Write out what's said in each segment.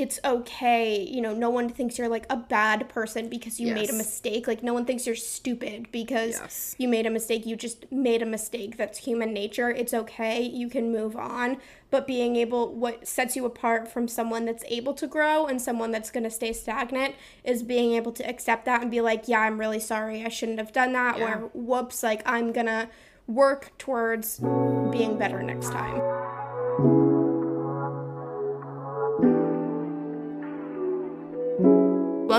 it's okay. You know, no one thinks you're like a bad person because you made a mistake. Like, no one thinks you're stupid because Yes. you made a mistake. You just made a mistake. That's human nature. It's okay. You can move on. But being able, what sets you apart from someone that's able to grow and someone that's going to stay stagnant is being able to accept that and be like, yeah, I'm really sorry. I shouldn't have done that. Yeah. Or, whoops, like, I'm going to work towards being better next time.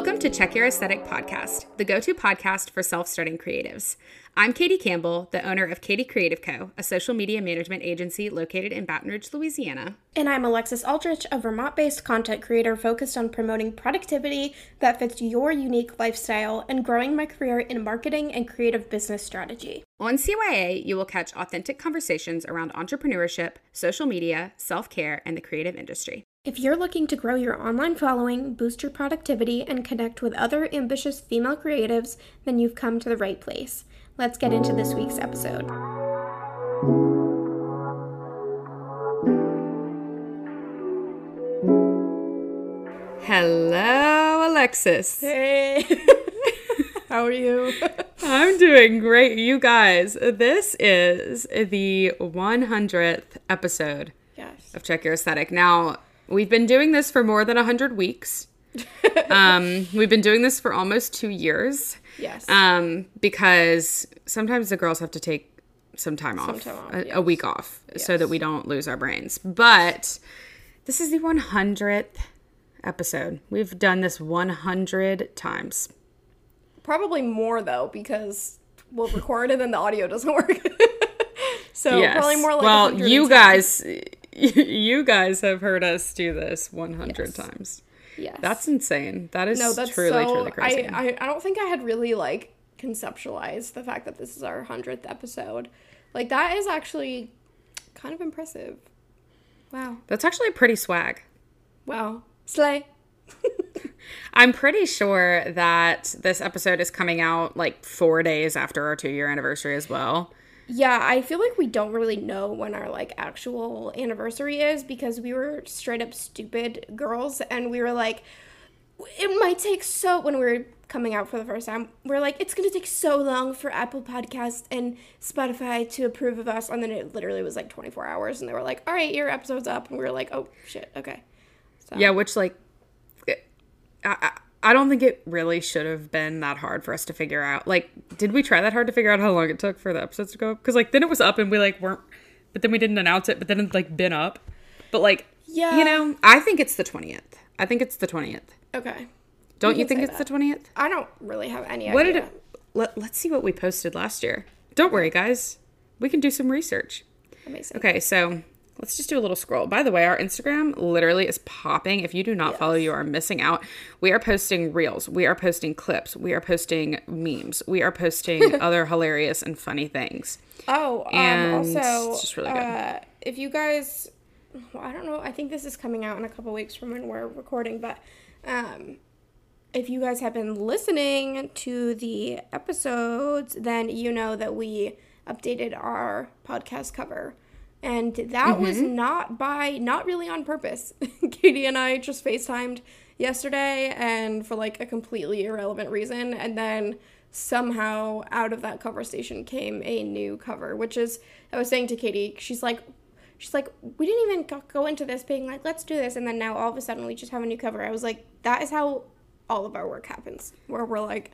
Welcome to Check Your Aesthetic Podcast, the go to podcast for self starting creatives. I'm Katie Campbell, the owner of Katie Creative Co., a social media management agency located in Baton Rouge, Louisiana. And I'm Alexis Aldrich, a Vermont based content creator focused on promoting productivity that fits your unique lifestyle and growing my career in marketing and creative business strategy. On CYA, you will catch authentic conversations around entrepreneurship, social media, self care, and the creative industry. If you're looking to grow your online following, boost your productivity, and connect with other ambitious female creatives, then you've come to the right place. Let's get into this week's episode. Hello, Alexis. Hey, how are you? I'm doing great, you guys. This is the 100th episode yes. of Check Your Aesthetic. Now, we've been doing this for more than 100 weeks. um, we've been doing this for almost two years Yes. um, because sometimes the girls have to take some time off, time off, a, yes. a week off, so that we don't lose our brains. But this is the 100th episode. We've done this 100 times. Probably more though, because we'll record and then the audio doesn't work. so yes. probably more like well, you guys, you guys have heard us do this 100 Yes. times. Yes. That's insane. That is no, that's truly, so. truly crazy. I, I I don't think I had really like conceptualized the fact that this is our hundredth episode. Like that is actually kind of impressive. Wow. That's actually pretty swag. Wow. Slay. I'm pretty sure that this episode is coming out like four days after our two year anniversary as well. Yeah, I feel like we don't really know when our like actual anniversary is because we were straight up stupid girls and we were like it might take so when we were coming out for the first time, we are like, it's gonna take so long for Apple Podcast and Spotify to approve of us and then it literally was like twenty four hours and they were like, All right, your episode's up and we were like, Oh shit, okay. So Yeah, which like, I, I I don't think it really should have been that hard for us to figure out. Like, did we try that hard to figure out how long it took for the episodes to go up? Because like then it was up and we like weren't, but then we didn't announce it. But then it's like been up. But like, Yeah. you know, I think it's the twentieth. I think it's the twentieth. Okay. Don't You you think it's that. the twentieth? I don't really have any What idea. did it? Let, let's see what we posted last year. Don't worry, guys. We can do some research. Amazing. Okay, so let's just do a little scroll. By the way, our Instagram literally is popping. If you do not follow, you are missing out. We are posting reels, we are posting clips, we are posting memes, we are posting other hilarious and funny things. Oh, um, And also, it's just really good. Uh, if you guys, well, I don't know, I think this is coming out in a couple weeks from when we're recording, but um, if you guys have been listening to the episodes, then you know that we updated our podcast cover. And that was Mm-hmm. not by, not really on purpose. Katie and I just FaceTimed yesterday and for like a completely irrelevant reason. And then somehow out of that conversation came a new cover, which is, I was saying to Katie, she's like, she's like, we didn't even go- go into this being like, let's do this. And then now all of a sudden we just have a new cover. I was like, that is how all of our work happens, where we're like,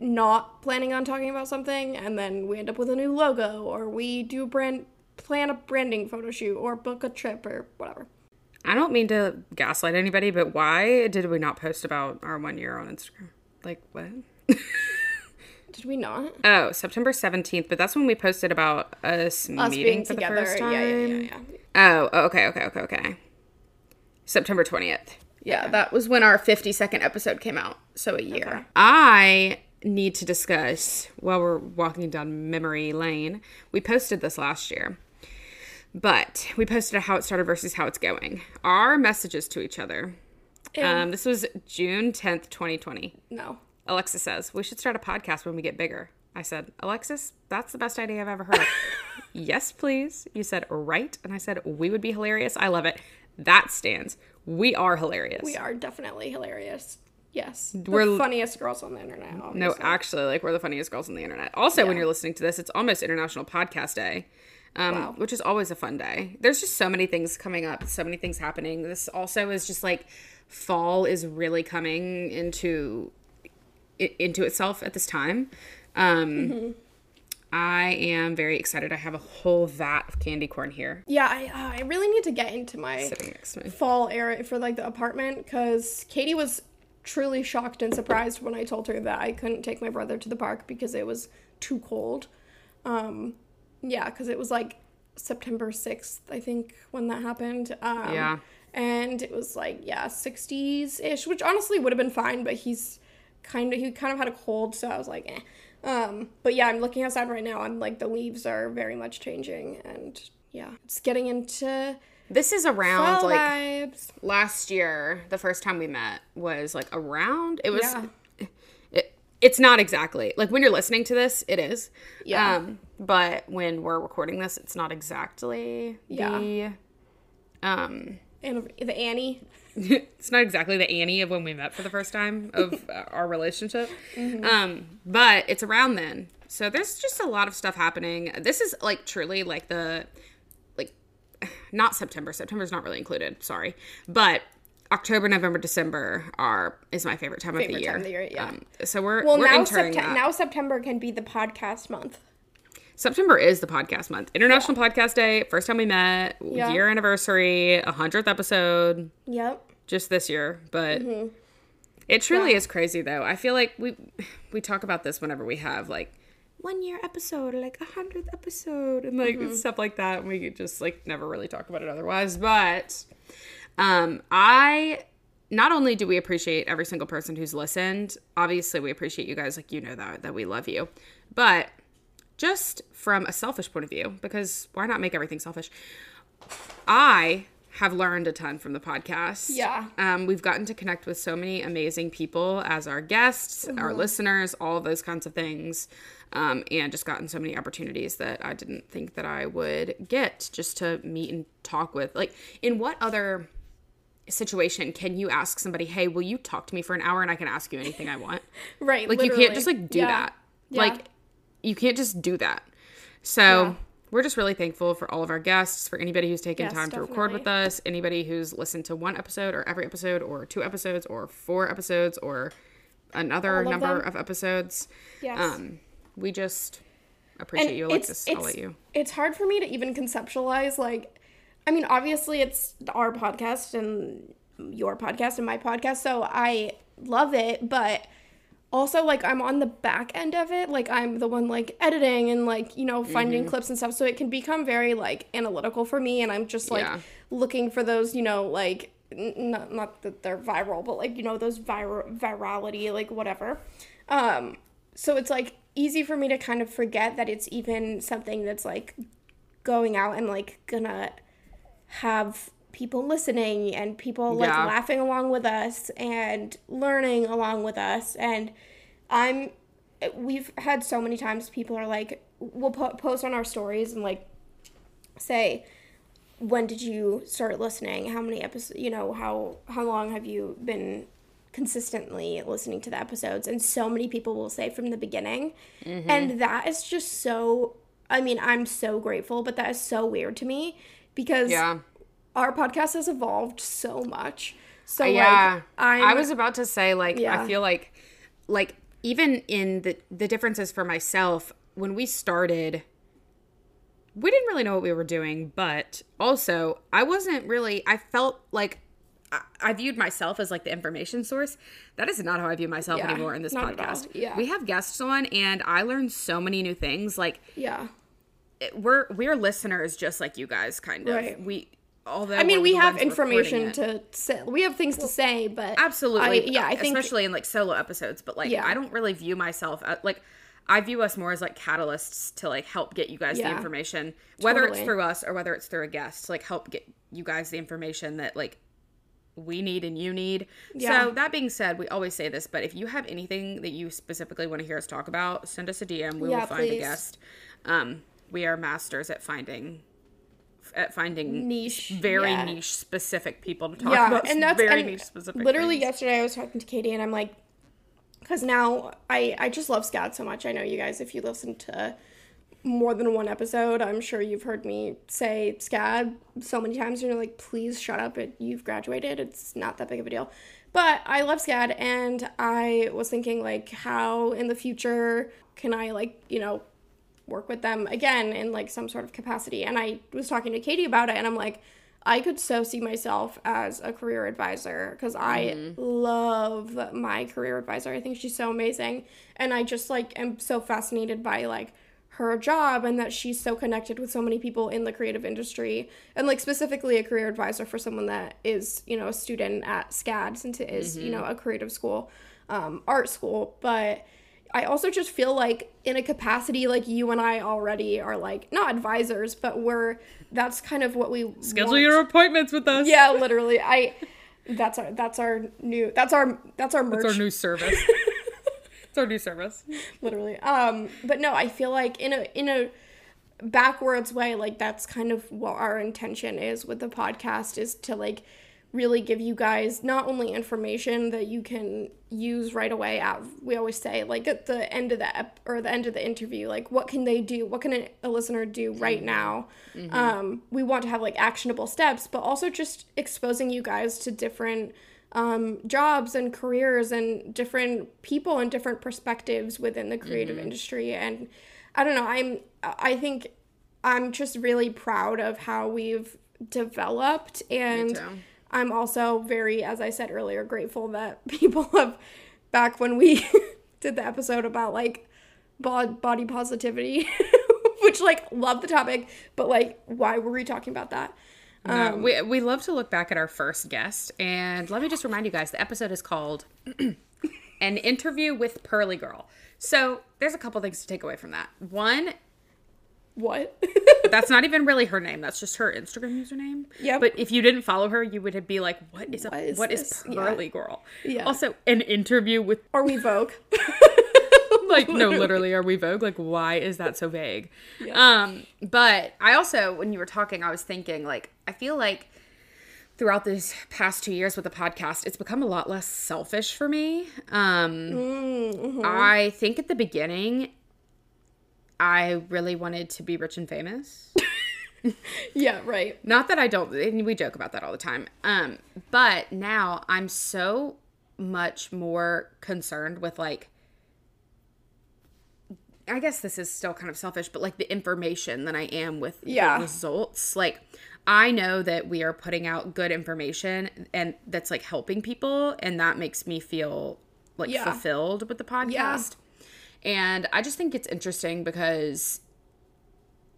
not planning on talking about something and then we end up with a new logo or we do brand plan a branding photo shoot or book a trip or whatever. I don't mean to gaslight anybody, but why did we not post about our one year on Instagram? Like, what? Did we not? Oh, September 17th, but that's when we posted about us, Us meeting for together. the first time. Yeah, yeah, yeah, yeah. Oh, oh, okay, okay, okay, okay. September 20th. Yeah, that was when our 50 second episode came out. So a year. Okay. I need to discuss while we're walking down memory lane. We posted this last year, but we posted a how it started versus how it's going. Our messages to each other. Um, this was June 10th, 2020. No. Alexis says, We should start a podcast when we get bigger. I said, Alexis, that's the best idea I've ever heard. yes, please. You said, Right. And I said, We would be hilarious. I love it. That stands. We are hilarious. We are definitely hilarious. Yes. We're- the funniest girls on the internet. No, actually, like we're the funniest girls on the internet. Also, when you're listening to this, it's almost International Podcast Day, um, Wow. which is always a fun day. There's just so many things coming up, so many things happening. This also is just like fall is really coming into into itself at this time. Um, Mm-hmm. I am very excited. I have a whole vat of candy corn here Yeah, I, uh, I really need to get into my sitting next to me. fall area for like the apartment because Katie was truly shocked and surprised when I told her that I couldn't take my brother to the park because it was too cold. Um, yeah, because it was like September 6th, I think, when that happened. Um, Yeah. And it was like, yeah, 60s ish, which honestly would have been fine, but he's kind of, he kind of had a cold, so I was like, eh. Um, but yeah, I'm looking outside right now and like the leaves are very much changing and yeah, it's getting into This is around like vibes. last year. The first time we met was like around. It was. Yeah. It, it's not exactly like when you're listening to this it is. Yeah. um but when we're recording this it's not exactly the um And the Annie. it's not exactly the annie of when we met for the first time of uh, our relationship. Um but it's around then. So there's just a lot of stuff happening. This is like truly like the like not september. September's not really included. Sorry. But october november december are is my favorite time of the Favorite year time of the year, yeah. um, so we're Well, we're now, September, that. now September can be the podcast month. September is the podcast month. International Podcast Day. First time we met. Yeah. Year anniversary. A hundredth episode. Yep. Just this year, but it truly is crazy though. I feel like we we talk about this whenever we have like one year episode or like a hundredth episode and like stuff like that. And we just like never really talk about it otherwise. But um, I not only do we appreciate every single person who's listened. Obviously, we appreciate you guys. Like you know that that we love you, but just from a selfish point of view, because why not make everything selfish? I have learned a ton from the podcast. Yeah. Um, we've gotten to connect with so many amazing people as our guests, our listeners, all of those kinds of things. Um, and just gotten so many opportunities that I didn't think that I would get just to meet and talk with. Like, in what other situation can you ask somebody, hey, will you talk to me for an hour and I can ask you anything I want? Right. Like you can't just like do Yeah. that. Yeah. Like you can't just do that. So Yeah. we're just really thankful for all of our guests, for anybody who's taken Yes, time to record with us, anybody who's listened to one episode or every episode or two episodes or four episodes or another of number them. of episodes. Yes. Um we just appreciate you, Alexis. I'll let you. It's hard for me to even conceptualize. Like, I mean, obviously, it's our podcast and your podcast and my podcast, so I love it, but also like I'm on the back end of it. Like I'm the one like editing and like you know finding Mm-hmm. clips and stuff. So it can become very like analytical for me, and I'm just like Yeah. looking for those you know like n- not not that they're viral, but like you know those viral virality like whatever. Um, so it's like easy for me to kind of forget that it's even something that's like going out and like gonna have people listening and people like Yeah. laughing along with us and learning along with us and i'm we've had so many times people are like we'll po- post on our stories and like say when did you start listening how many episodes you know how how long have you been consistently listening to the episodes and so many people will say from the beginning Mm-hmm. and that is just so i mean i'm so grateful but that is so weird to me because Yeah. our podcast has evolved so much so yeah like I'm, was about to say like Yeah. i feel like like even in the the differences for myself when we started we didn't really know what we were doing but also i wasn't really i felt like I- I viewed myself as like the information source. That is not how I view myself Yeah, anymore in this not at all. podcast. Yeah. We have guests on and I learned so many new things. Like yeah we're we're listeners just like you guys kind of. Right. We although I mean, we have information to say. We have things to say, but Absolutely. I, yeah, I think especially in like solo episodes, but like Yeah. I don't really view myself at, like I view us more as like catalysts to like help get you guys the information, whether it's through us or whether it's through a guest, to, like help get you guys the information that like we need and you need. Yeah. So that being said, we always say this, but if you have anything that you specifically want to hear us talk about, send us a DM. We Yeah, will find a guest. Um, we are masters at finding at finding Niche, very yeah. niche specific people to talk yeah, about and that's very and niche specific. literally things. yesterday I was talking to Katie and I'm like, because now I I just love SCAD so much. I know you guys, if you listen to more than one episode, I'm sure you've heard me say SCAD so many times, and you're like, please shut up. It you've graduated. It's not that big of a deal. But I love SCAD, and I was thinking like, how in the future can I like you know work with them again in like some sort of capacity. And I was talking to Katie about it, and I'm like, I could so see myself as a career advisor because I love my career advisor. I think she's so amazing, and I just like am so fascinated by like her job and that she's so connected with so many people in the creative industry. And like specifically a career advisor for someone that is you know a student at SCAD since it is, you know a creative school um, art school. But I also just feel like in a capacity like you and I already are like not advisors, but we're that's kind of what we schedule want. your appointments with us. Yeah, literally. I that's our that's our new that's our that's our merch it's our new service. it's our new service. literally. Um but no, I feel like in a in a backwards way like that's kind of what our intention is with the podcast is to like really give you guys not only information that you can use right away at we always say like at the end of the ep- or the end of the interview like what can they do? What can a, a listener do right now? Um, we want to have like actionable steps but also just exposing you guys to different um, jobs and careers and different people and different perspectives within the creative industry. And i don't know i'm i think i'm just really proud of how we've developed and. I'm also very, as I said earlier, grateful that people have, back when we did the episode about like body positivity, which like love the topic, but like, why were we talking about that? No, um, we we love to look back at our first guest, and let me just remind you guys: the episode is called "An Interview with Pearly Girl." So there's a couple things to take away from that. One, What? that's not even really her name; that's just her Instagram username. Yeah. But if you didn't follow her, you would be like, "What is a What is what is this? Yeah. Girl?" Yeah. Also, an interview with Are we Vogue? like no literally are we vogue like why is that so vague um but i also when you were talking i was thinking like i feel like throughout these past two years with the podcast it's become a lot less selfish for me um i think at the beginning i really wanted to be rich and famous yeah, right. not that I don't and we joke about that all the time. Um, but now I'm so much more concerned with like I guess this is still kind of selfish, but like the information than I am with Yeah. the results. Like I know that we are putting out good information and that's like helping people and that makes me feel like Yeah. fulfilled with the podcast. And I just think it's interesting because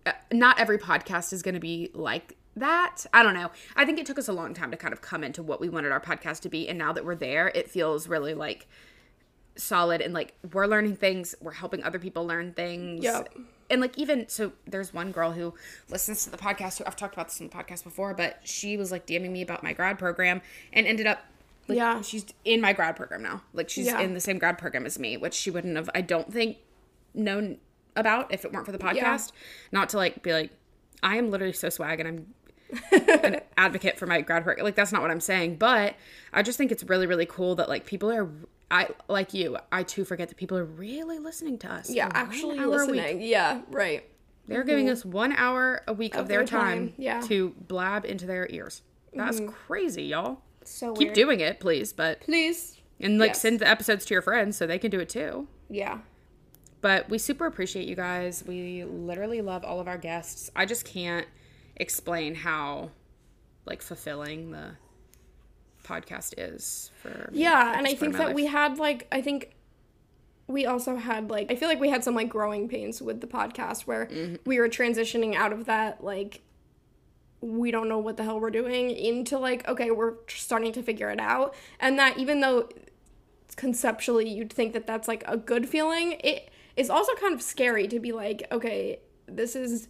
uh, not every podcast is going to be like that. I don't know. I think it took us a long time to kind of come into what we wanted our podcast to be. And now that we're there, it feels really like solid and like we're learning things, we're helping other people learn things. Yep. And like even so there's one girl who listens to the podcast who I've talked about this in the podcast before, but she was like DMing me about my grad program and ended up like Yeah. she's in my grad program now. Like she's Yeah. in the same grad program as me, which she wouldn't have I don't think known about if it weren't for the podcast. Not to like be like, I am literally so swag and I'm an advocate for my grad program. Like that's not what I'm saying, but I just think it's really really cool that like people are. I like you. I too forget that people are really listening to us. Yeah, actually hour a week. listening. Yeah, right. They're giving mm-hmm. us one hour a week of, their, their time, time, yeah. to blab into their ears. That's mm-hmm. crazy, y'all. So Keep weird. doing it, please. But Please. and like Yes. send the episodes to your friends so they can do it too. Yeah. But we super appreciate you guys. We literally love all of our guests. I just can't explain how like fulfilling the podcast is for me Yeah, and I think that life. we had like I think we also had like I feel like we had some like growing pains with the podcast where Mm-hmm. we were transitioning out of that like we don't know what the hell we're doing into like okay we're starting to figure it out. And that even though conceptually you'd think that that's like a good feeling it is also kind of scary to be like okay this is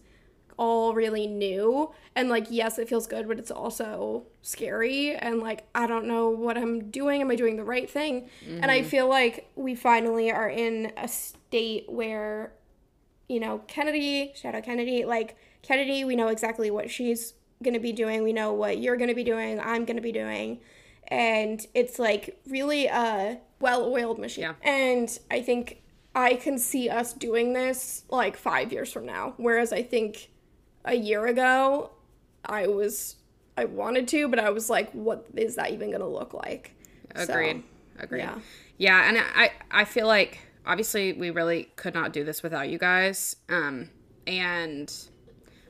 all really new. And like yes it feels good but it's also scary. And like i don't know what i'm doing. Am i doing the right thing? And i mm-hmm. feel like we finally are in a state where you know kennedy shout out kennedy like Kennedy, we know exactly what she's going to be doing. We know what you're going to be doing. I'm going to be doing. And it's like really a well oiled machine. Yeah. And I think I can see us doing this like five years from now. Whereas I think a year ago, I was, I wanted to, but I was like, what is that even going to look like? So, Agreed. Agreed. yeah. Yeah, and I I feel like obviously we really could not do this without you guys. Um and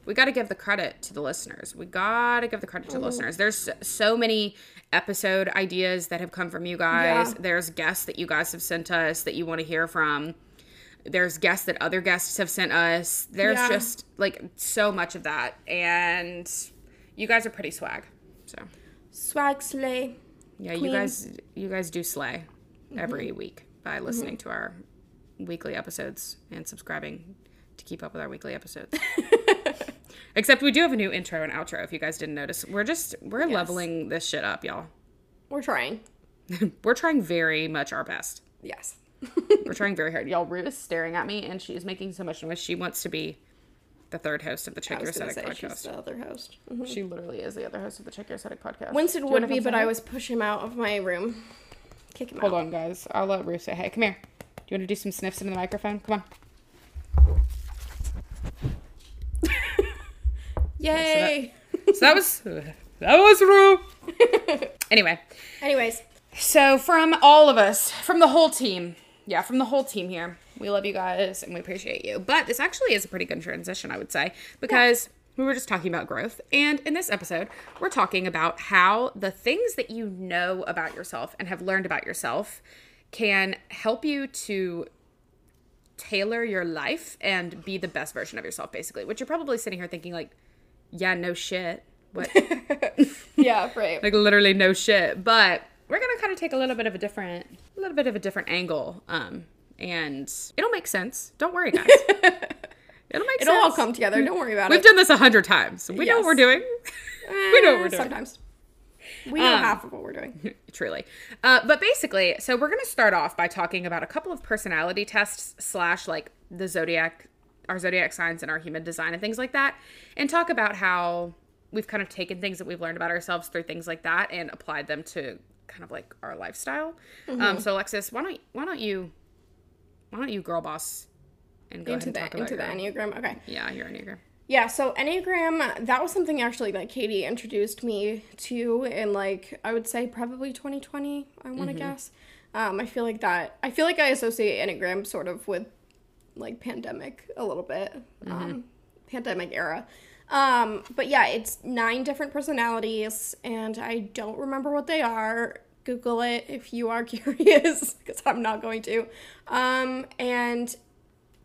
we got to give the credit to the listeners. We got to give the credit to the listeners. There's so many episode ideas that have come from you guys. Yeah. There's guests that you guys have sent us that you want to hear from. There's guests that other guests have sent us. There's Yeah. just like so much of that and you guys are pretty swag. So, Swag slay. yeah, you guys you guys do slay mm-hmm. every week by mm-hmm. listening to our weekly episodes and subscribing to keep up with our weekly episodes. Except we do have a new intro and outro if you guys didn't notice. We're just we're leveling this shit up, y'all. We're trying. We're trying very much our best. Yes. We're trying very hard. Y'all, Ruth is staring at me and she's making so much noise. She wants to be the third host of the Check Your Aesthetic say she's podcast. the other host. Mhm. She literally is the other host of the Check Your Aesthetic podcast. Winston would be, but I was push him out of my room. Kick him Hold out. on, guys. I'll let Ruth say hey. Come here. Do you want to do some sniffs into the microphone? Come on. Yay! So that was that was Rue. anyway, Anyways, so from all of us, from the whole team, yeah, from the whole team here, we love you guys and we appreciate you. But this actually is a pretty good transition, I would say, because we were just talking about growth, and in this episode, we're talking about how the things that you know about yourself and have learned about yourself can help you to tailor your life and be the best version of yourself basically which you're probably sitting here thinking like yeah no shit what yeah, right. like literally no shit but we're gonna kind of take a little bit of a different a little bit of a different angle um and it'll make sense don't worry guys it'll make sense. It'll sense all come together. Don't worry about it. we've done this a hundred times we know what we're doing we know what Eh, we're doing Sometimes. We know Um, half of what we're doing. truly uh, but basically so we're going to start off by talking about a couple of personality tests slash like the zodiac our zodiac signs and our human design and things like that and talk about how we've kind of taken things that we've learned about ourselves through things like that and applied them to kind of like our lifestyle Mm-hmm. um, so alexis why don't why don't you why don't you girl boss and go Into ahead and talk the into the Enneagram. Okay. yeah your enneagram Yeah, so Enneagram, that was something actually that Katie introduced me to in like I would say probably 2020, I want to guess. Um, I feel like that I feel like I associate Enneagram sort of with like pandemic a little bit. Um, pandemic era. Um, but yeah, it's nine different personalities and I don't remember what they are. Google it if you are curious because I'm not going to. Um, and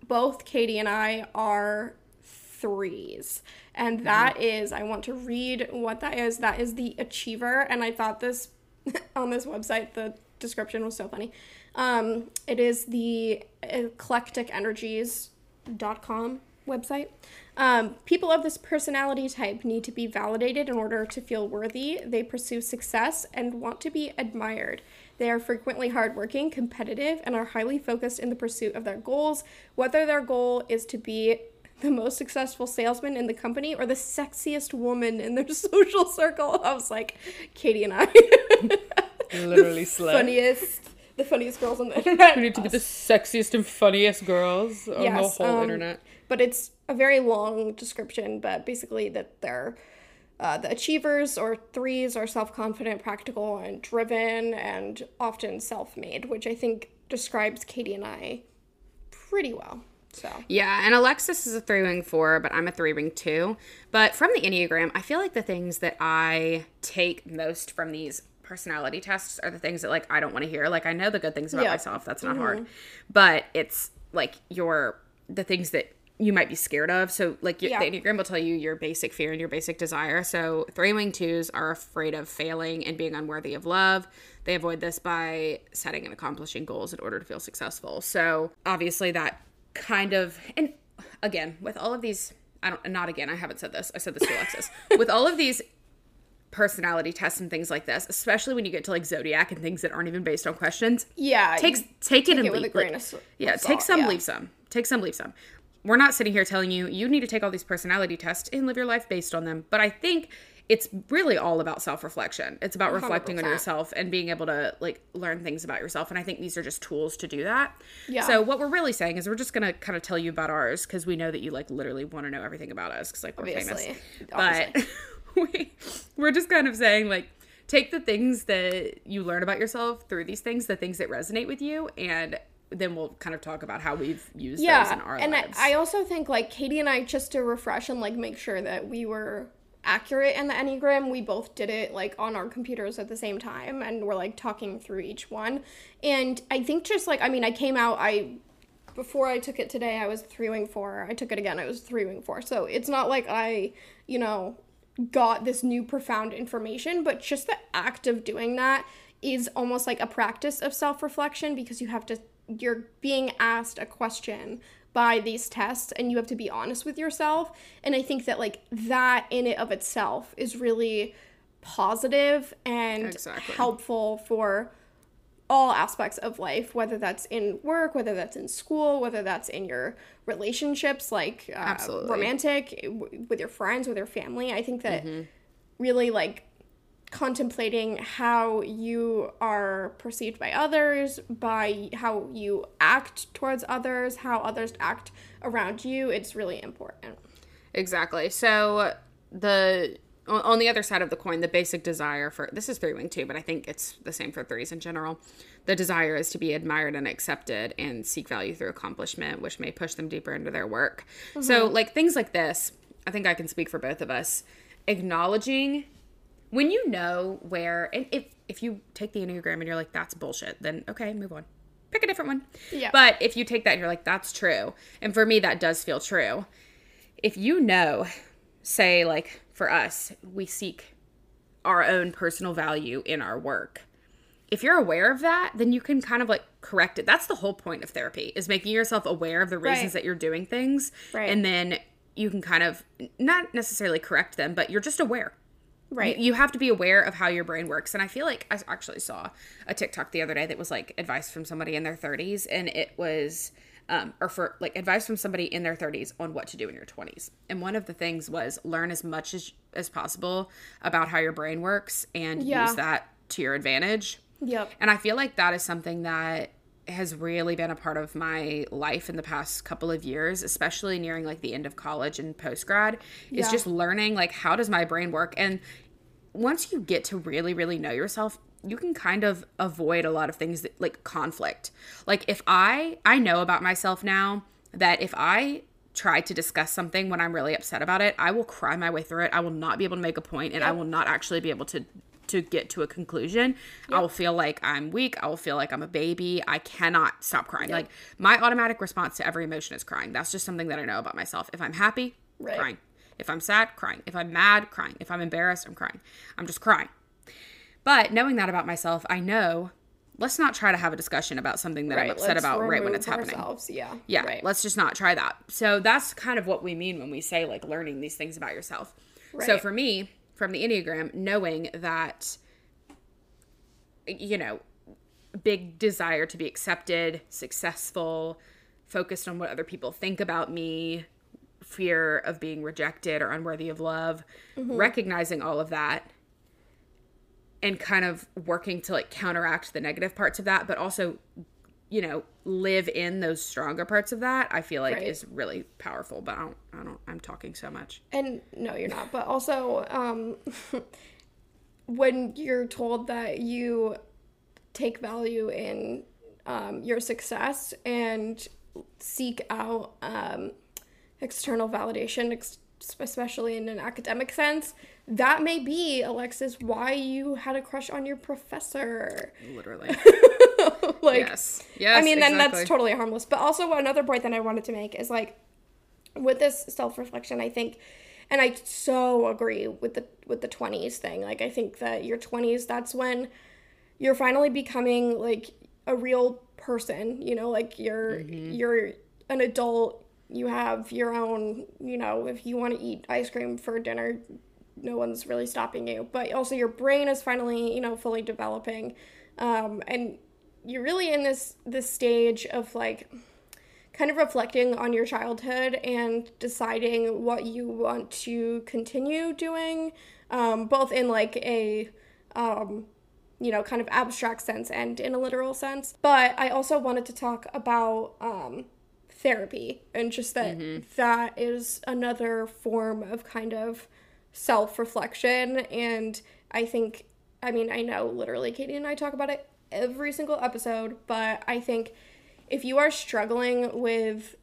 both Katie and I are threes. And that is, I want to read what that is. That is the achiever. And I thought this on this website, the description was so funny. Um, it is the eclecticenergies.com website. Um, people of this personality type need to be validated in order to feel worthy. They pursue success and want to be admired. They are frequently hardworking, competitive, and are highly focused in the pursuit of their goals, whether their goal is to be the most successful salesman in the company or the sexiest woman in their social circle. I was like, Katie and I. Literally the funniest, the funniest girls on the internet. we need to be the sexiest and funniest girls on Yes, the whole um, internet but it's a very long description. But basically, that they're uh, the achievers or threes are self confident, practical, and driven, and often self made, which I think describes Katie and I pretty well. So Yeah, and Alexis is a three wing four, but I'm a three wing two. But from the Enneagram, I feel like the things that I take most from these personality tests are the things that like I don't want to hear. Like I know the good things about Yeah. myself, that's not hard. Mm-hmm. But it's like your the things that you might be scared of. So like your, Yeah. the Enneagram will tell you your basic fear and your basic desire. So three wing twos are afraid of failing and being unworthy of love. They avoid this by setting and accomplishing goals in order to feel successful. So obviously that kind of and again with all of these I don't not again I haven't said this I said this to Alexis with all of these personality tests and things like this especially when you get to like zodiac and things that aren't even based on questions yeah, take take it and it with leave like- of yeah take some yeah. leave some take some leave some we're not sitting here telling you you need to take all these personality tests and live your life based on them. But I think it's really all about self-reflection. It's about reflecting on 100%. yourself and being able to like learn things about yourself. And I think these are just tools to do that. Yeah. So what we're really saying is we're just gonna kind of tell you about ours because we know that you like literally want to know everything about us because like we're Obviously. famous. Obviously. But we we're just kind of saying like take the things that you learn about yourself through these things, the things that resonate with you, and then we'll kind of talk about how we've used those in yeah our and I, lives. I also think like katie and i just to refresh and like make sure that we were accurate in the enneagram we both did it like on our computers at the same time and we're like talking through each one. And i think just like i mean i came out i before i took it today i was three wing four. I took it again i was three wing four. So it's not like i you know got this new profound information but just the act of doing that is almost like a practice of self-reflection because you have to you're being asked a question by these tests and you have to be honest with yourself and i think that like that in it of itself is really positive and Exactly. helpful for all aspects of life whether that's in work whether that's in school whether that's in your relationships like uh, Absolutely. romantic w- with your friends with your family i think that Mm-hmm. really like contemplating how you are perceived by others, by how you act towards others, how others act around you, it's really important. Exactly. So the on- the other side of the coin, the basic desire for this is three wing too, but I think it's the same for threes in general. The desire is to be admired and accepted and seek value through accomplishment, which may push them deeper into their work. So mm-hmm. like things like this, I think I can speak for both of us. Acknowledging when you know where and if if you take the enneagram and you're like that's bullshit, then okay, move on. Pick a different one. Yeah. But if you take that and you're like that's true, and for me that does feel true if you know, say, like for us, we seek our own personal value in our work. If you're aware of that, then you can kind of like correct it. That's the whole point of therapy is making yourself aware of the reasons Right. that you're doing things. Right. And then you can kind of not necessarily correct them, but you're just aware. Right. You have to be aware of how your brain works. And I feel like I actually saw a TikTok the other day that was like advice from somebody in their 30s. And it was, um, or for like advice from somebody in their 30s on what to do in your 20s. And one of the things was learn as much as, as possible about how your brain works and Yeah. use that to your advantage. Yep. And I feel like that is something that has really been a part of my life in the past couple of years, especially nearing like the end of college and post grad, is Yeah. just learning like how does my brain work? And once you get to really, really know yourself, you can kind of avoid a lot of things that like conflict. Like if I I know about myself now that if I try to discuss something when I'm really upset about it, I will cry my way through it. I will not be able to make a point and I will not actually be able to to get to a conclusion. I will feel like I'm weak. I will feel like I'm a baby. I cannot stop crying. Like my automatic response to every emotion is crying. That's just something that I know about myself. If I'm happy, Right. crying. If I'm sad, crying. If I'm mad, crying. If I'm embarrassed, I'm crying. I'm just crying. But knowing that about myself, I know let's not try to have a discussion about something that I'm upset let's about right when it's happening. Ourselves. Yeah. Yeah, Right. let's just not try that. So that's kind of what we mean when we say like learning these things about yourself. So for me, from the Enneagram, knowing that you know, big desire to be accepted, successful, focused on what other people think about me, fear of being rejected or unworthy of love, mm-hmm. recognizing all of that and kind of working to like counteract the negative parts of that, but also, you know, live in those stronger parts of that, I feel like Right. is really powerful. But I don't, I don't, I'm talking so much. And no, you're not. But also, um, when you're told that you take value in um, your success and seek out um, external validation, ex- especially in an academic sense, that may be, Alexis, why you had a crush on your professor. Literally. like, yes. Yes. I mean, then exactly. that's totally harmless. But also, another point that I wanted to make is like, with this self reflection, I think, and I so agree with the with the twenties thing. Like, I think that your twenties, that's when you're finally becoming like a real person. You know, like you're mm-hmm. you're an adult. You have your own. You know, if you want to eat ice cream for dinner, no one's really stopping you. But also, your brain is finally, you know, fully developing, um, and you're really in this this stage of like kind of reflecting on your childhood and deciding what you want to continue doing, um, both in like a, um, you know, kind of abstract sense and in a literal sense. But I also wanted to talk about um, therapy and just that mm-hmm. that is another form of kind of self reflection. And I think, I mean, I know literally Katie and I talk about it every single episode, but I think if you are struggling with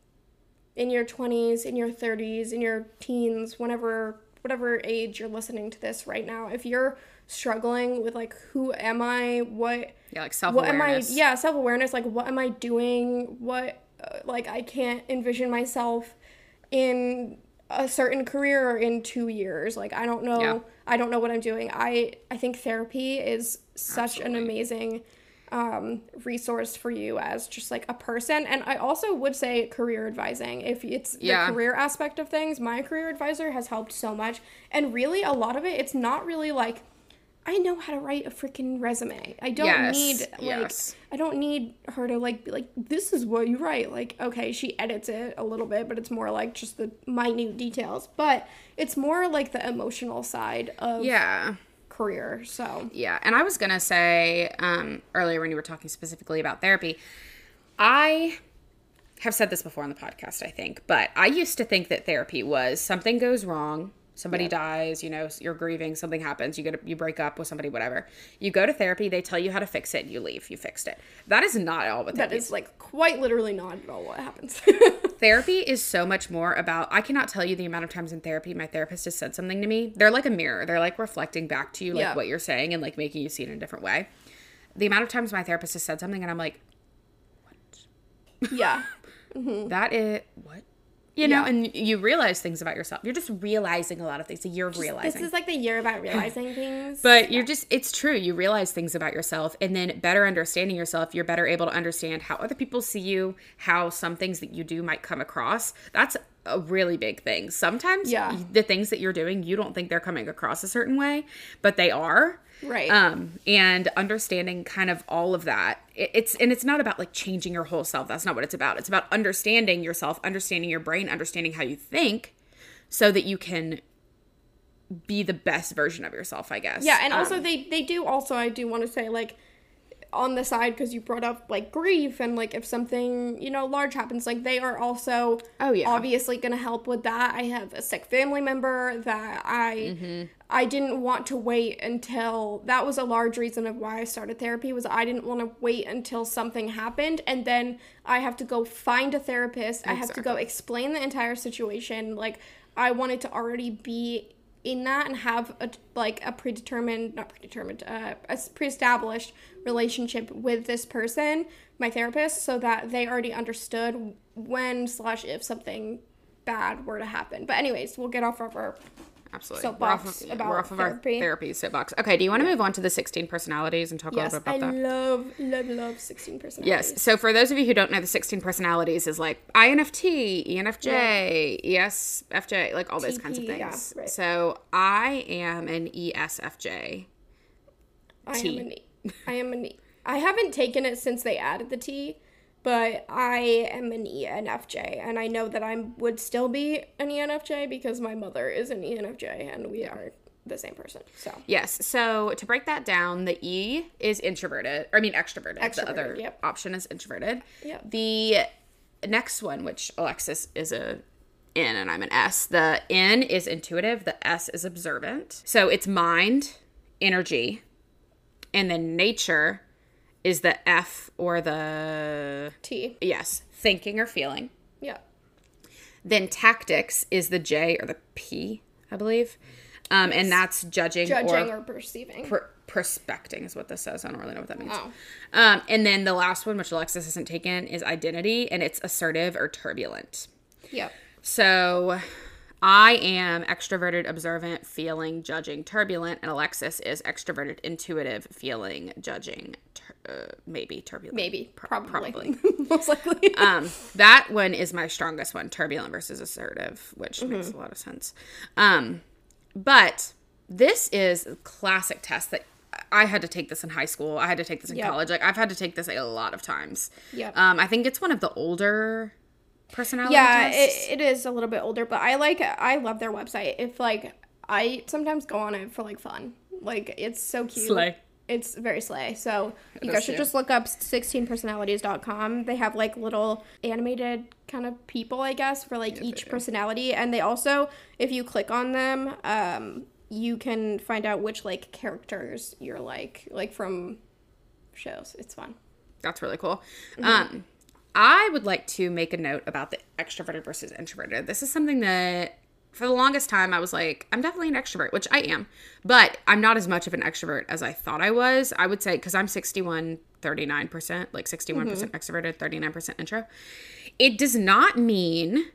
in your 20s, in your 30s, in your teens, whenever whatever age you're listening to this right now, if you're struggling with like who am I, what Yeah, like self what am I yeah, self-awareness like what am I doing? What like I can't envision myself in a certain career or in 2 years. Like I don't know Yeah. I don't know what I'm doing. I I think therapy is such an amazing um, resource for you as just like a person. And I also would say career advising. If it's Yeah. the career aspect of things, my career advisor has helped so much. And really, a lot of it, it's not really like, I know how to write a freaking resume. I don't Yes, need like yes. I don't need her to like be like this is what you write. Like okay, she edits it a little bit, but it's more like just the minute details. But it's more like the emotional side of Yeah. career. So Yeah, and I was gonna say um, earlier when you were talking specifically about therapy, I have said this before on the podcast, I think, but I used to think that therapy was something goes wrong, somebody dies, you know, you're grieving, something happens, you get a, you break up with somebody, whatever. You go to therapy, they tell you how to fix it, you leave, you fixed it. That is not all what that is like quite literally not at all what happens. therapy is so much more about i cannot tell you the amount of times in therapy my therapist has said something to me they're like a mirror they're like reflecting back to you like Yeah. what you're saying and like making you see it in a different way the amount of times my therapist has said something and i'm like What? yeah. Mm-hmm. that is what you know Yeah. and you realize things about yourself you're just realizing a lot of things a year of realizing This is like the year about realizing things. But you're just, it's true. You realize things about yourself, and then better understanding yourself, you're better able to understand how other people see you, how some things that you do might come across. That's a really big thing. Sometimes Yeah. the things that you're doing, you don't think they're coming across a certain way, but they are. Right. Um, and understanding kind of all of that. It, it's, and it's not about like changing your whole self. That's not what it's about. It's about understanding yourself, understanding your brain, understanding how you think so that you can be the best version of yourself, I guess. Yeah, and also Um, they they do also I do want to say like on the side because you brought up like grief and like if something you know large happens like they are also Oh, yeah. obviously gonna help with that. I have a sick family member that I Mm-hmm. I didn't want to wait until that was a large reason of why I started therapy was I didn't want to wait until something happened and then I have to go find a therapist. I have to go explain the entire situation. Like I wanted to already be in that and have a like a predetermined not predetermined uh, a pre-established relationship with this person my therapist so that they already understood when slash if something bad were to happen. But anyways we'll get off of our Absolutely. soapbox we're off of, about we're off of therapy. our therapy soapbox. Okay, do you want to move on to the 16 personalities and talk yes a little bit about that? I love love love 16 personalities Yes. So for those of you who don't know, the 16 personalities is like INFT, ENFJ, E ESFJ, like all those kinds of TP, yeah, things. right. So I am an ESFJ. I T. am an. I am an. I haven't taken it since they added the T, but I am an ENFJ, and I know that I would still be an ENFJ because my mother is an ENFJ, and we are the same person. So Yes. So to break that down, the E is introverted. Or I mean extroverted. the other yep. option is introverted. Yep. The next one, which Alexis is a N and I'm an S. The N is intuitive. The S is observant. So it's mind, energy, and then nature is the F or the T. yes, thinking or feeling. Yeah. Then tactics is the J or the P, I believe. Um, and that's judging, Judging or or perceiving. per- prospecting is what this says. I don't really know what that means. Oh. Um, and then the last one, which Alexis hasn't taken, is identity, and it's assertive or turbulent. Yep. So I am extroverted, observant, feeling, judging, turbulent, and Alexis is extroverted, intuitive, feeling, judging, uh, maybe turbulent. Maybe. Pro- Probably. Most likely. um, that one is my strongest one, turbulent versus assertive, which Mm-hmm. makes a lot of sense. Um, but this is a classic test that I had to take this in high school. I had to take this in Yep. college. Like I've had to take this a lot of times. Yep. Um, I think it's one of the older personality Yeah, tests? it, it is a little bit older, but I like I love their website. If like I sometimes go on it for like fun. Like it's so cute. Slay. It's very slay. So you guys should just look up 16personalities.com. They have like little animated kind of people, I guess, for like each personality. And they also, if you click on them, um, you can find out which like characters you're like, like from shows. It's fun. That's really cool. Mm-hmm. Um, I would like to make a note about the extroverted versus introverted. This is something that for the longest time I was like, I'm definitely an extrovert, which I am, but I'm not as much of an extrovert as I thought I was. I would say because I'm 61, 39%, like 61% mm-hmm. extroverted, 39% intro. It does not mean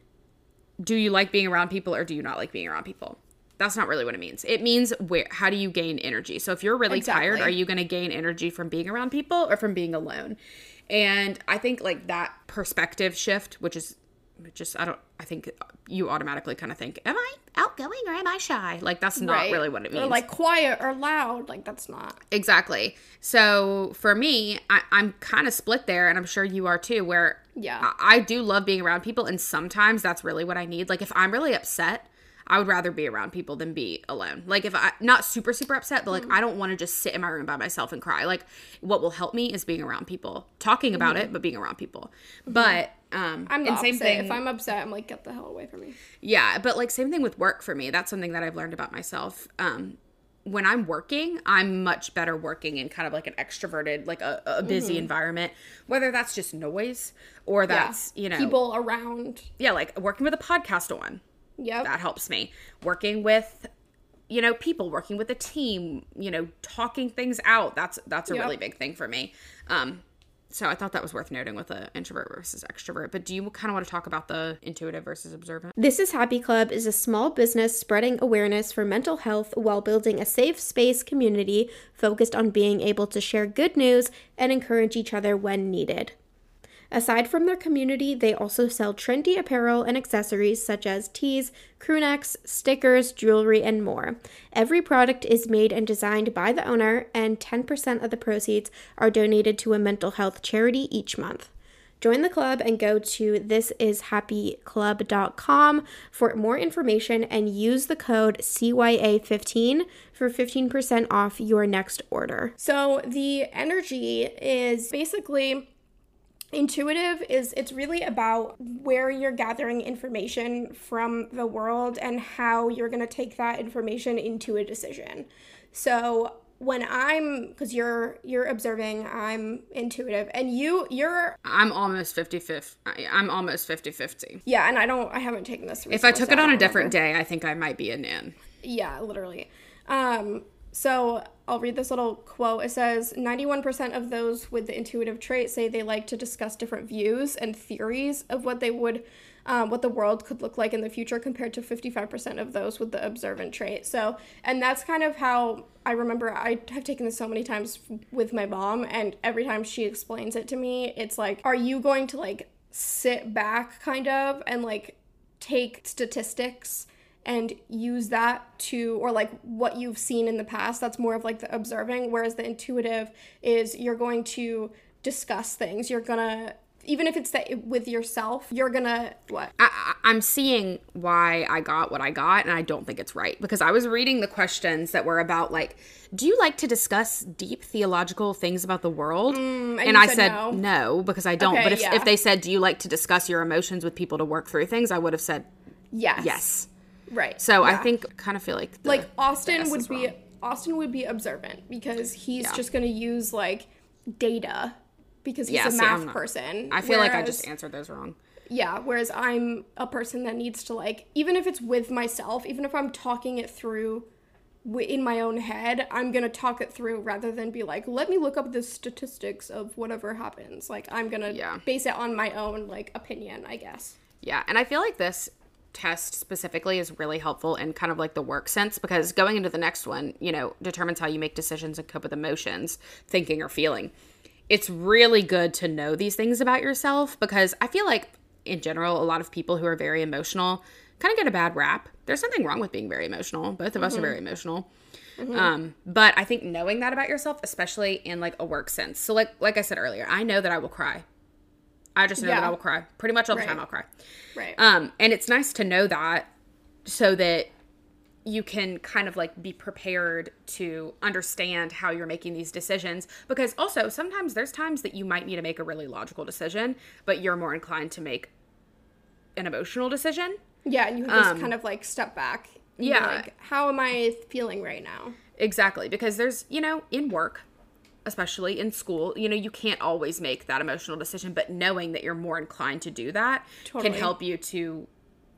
do you like being around people or do you not like being around people? That's not really what it means. It means where how do you gain energy? So if you're really tired, are you going to gain energy from being around people or from being alone? And I think like that perspective shift, which is just I don't I think you automatically kind of think, am I outgoing or am I shy? Like that's not Right. really what it means. Or like quiet or loud. Like that's not. Exactly. So for me, I, I'm kind of split there, and I'm sure you are too. Where Yeah. I, I do love being around people, and sometimes that's really what I need. Like if I'm really upset, I would rather be around people than be alone. Like if I not super super upset, but like Mm-hmm. I don't want to just sit in my room by myself and cry. Like what will help me is being around people, talking about it, but being around people. But um. I'm the and same opposite. thing. If I'm upset, I'm like, get the hell away from me. Yeah, but like same thing with work for me. That's something that I've learned about myself. Um when I'm working, I'm much better working in kind of like an extroverted, like a, a busy Mm-hmm. environment, whether that's just noise or that's, you know, people around. yeah, like working with a podcast on. Yeah. That helps me. Working with you know, people working with a team, you know, talking things out. That's that's a Yep. really big thing for me. Um so I thought that was worth noting with the introvert versus extrovert. But do you kind of want to talk about the intuitive versus observant? This is Happy Club is a small business spreading awareness for mental health while building a safe space community focused on being able to share good news and encourage each other when needed. Aside from their community, they also sell trendy apparel and accessories such as tees, crewnecks, stickers, jewelry, and more. Every product is made and designed by the owner, and 10% of the proceeds are donated to a mental health charity each month. Join the club and go to thisishappyclub.com for more information and use the code CYA15 for 15% off your next order. So the energy is basically intuitive is it's really about where you're gathering information from the world and how you're going to take that information into a decision. So when I'm cuz you're you're observing, I'm intuitive and you you're I'm almost 50 50. I'm almost 50 50. yeah, and I don't I haven't taken this If I took it on a different. different day, I think I might be a nan. Yeah, literally. Um, so I'll read this little quote. It says 91% of those with the intuitive trait say they like to discuss different views and theories of what they would, um, what the world could look like in the future compared to 55% of those with the observant trait. So, and that's kind of how I remember I have taken this so many times with my mom, and every time she explains it to me, it's like, are you going to like sit back kind of and like take statistics and use that to or like what you've seen in the past that's more of like the observing whereas the intuitive is you're going to discuss things you're gonna even if it's that with yourself you're gonna what I, I'm seeing why I got what I got, and I don't think it's right because I was reading the questions that were about like, do you like to discuss deep theological things about the world? and Mm, you I said said no. no. because I don't. Okay, but if, yeah. if they said, do you like to discuss your emotions with people to work through things, I would have said yes yes. Right So I yeah. think kind of feel like the- like austin would be wrong. austin would be observant because he's Yeah. just gonna use like data because he's Yeah, a see, math not- person I feel like I just answered those wrong. Yeah, whereas I'm a person that needs to like even if it's with myself, even if I'm talking it through in my own head, I'm going to talk it through rather than be like, "Let me look up the statistics of whatever happens." Like I'm going to Yeah. base it on my own like opinion, I guess. Yeah, and I feel like this test specifically is really helpful in kind of like the work sense because going into the next one, you know, determines how you make decisions and cope with emotions, thinking or feeling. It's really good to know these things about yourself because I feel like in general a lot of people who are very emotional kind of get a bad rap. There's nothing wrong with being very emotional. Both of us are very emotional. Um, but I think knowing that about yourself, especially in like a work sense. So like like I said earlier, I know that I will cry. I just know that I will cry. Pretty much all the Right. time I'll cry. Right. Um, and it's nice to know that so that you can kind of like be prepared to understand how you're making these decisions because also sometimes there's times that you might need to make a really logical decision but you're more inclined to make an emotional decision yeah, and you just kind of like step back. um, yeah. Like, how am I feeling right now? exactly because there's you know in work especially in school you know you can't always make that emotional decision but knowing that you're more inclined to do that Totally. can help you to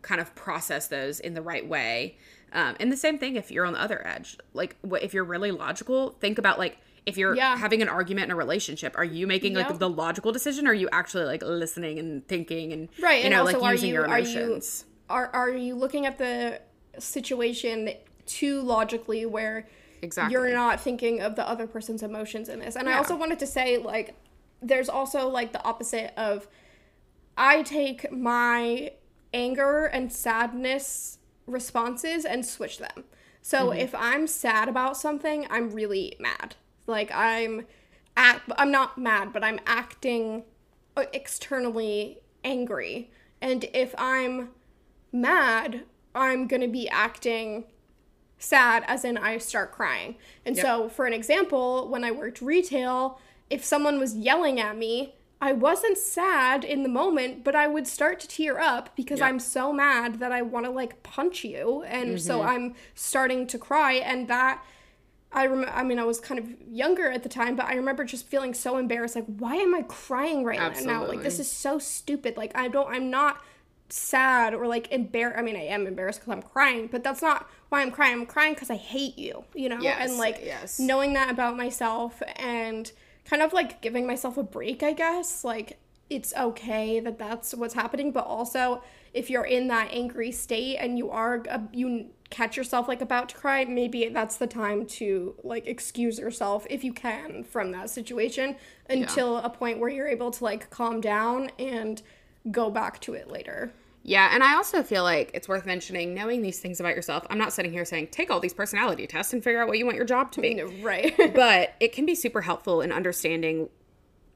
kind of process those in the right way um, and the same thing if you're on the other edge like what if you're really logical think about like if you're Yeah. having an argument in a relationship are you making like the logical decision or are you actually like listening and thinking and Right, you and know also like using you your are you are are you looking at the situation too logically where Exactly. you're not thinking of the other person's emotions in this? And I also wanted to say like there's also like the opposite of I take my anger and sadness responses and switch them. So Mm-hmm. if I'm sad about something, I'm really mad. Like I'm act I'm not mad, but I'm acting uh, externally angry. And if I'm mad, I'm going to be acting sad as in I start crying. And Yep. so for an example, when I worked retail, if someone was yelling at me, I wasn't sad in the moment, but I would start to tear up because Yep. I'm so mad that I want to like punch you. And Mm-hmm. so I'm starting to cry and that I rem- I mean I was kind of younger at the time, but I remember just feeling so embarrassed like why am I crying right now? Like this is so stupid. Like I don't I'm not sad or like embarrassed. I mean, I am embarrassed because I'm crying, but that's not why I'm crying. I'm crying because I hate you, you know? Yes, and like yes. knowing that about myself and kind of like giving myself a break, I guess. Like it's okay that that's what's happening, but also if you're in that angry state and you are, uh, you catch yourself like about to cry, maybe that's the time to like excuse yourself if you can from that situation until a point where you're able to like calm down and go back to it later. Yeah, and I also feel like it's worth mentioning knowing these things about yourself. I'm not sitting here saying take all these personality tests and figure out what you want your job to be. Right. but it can be super helpful in understanding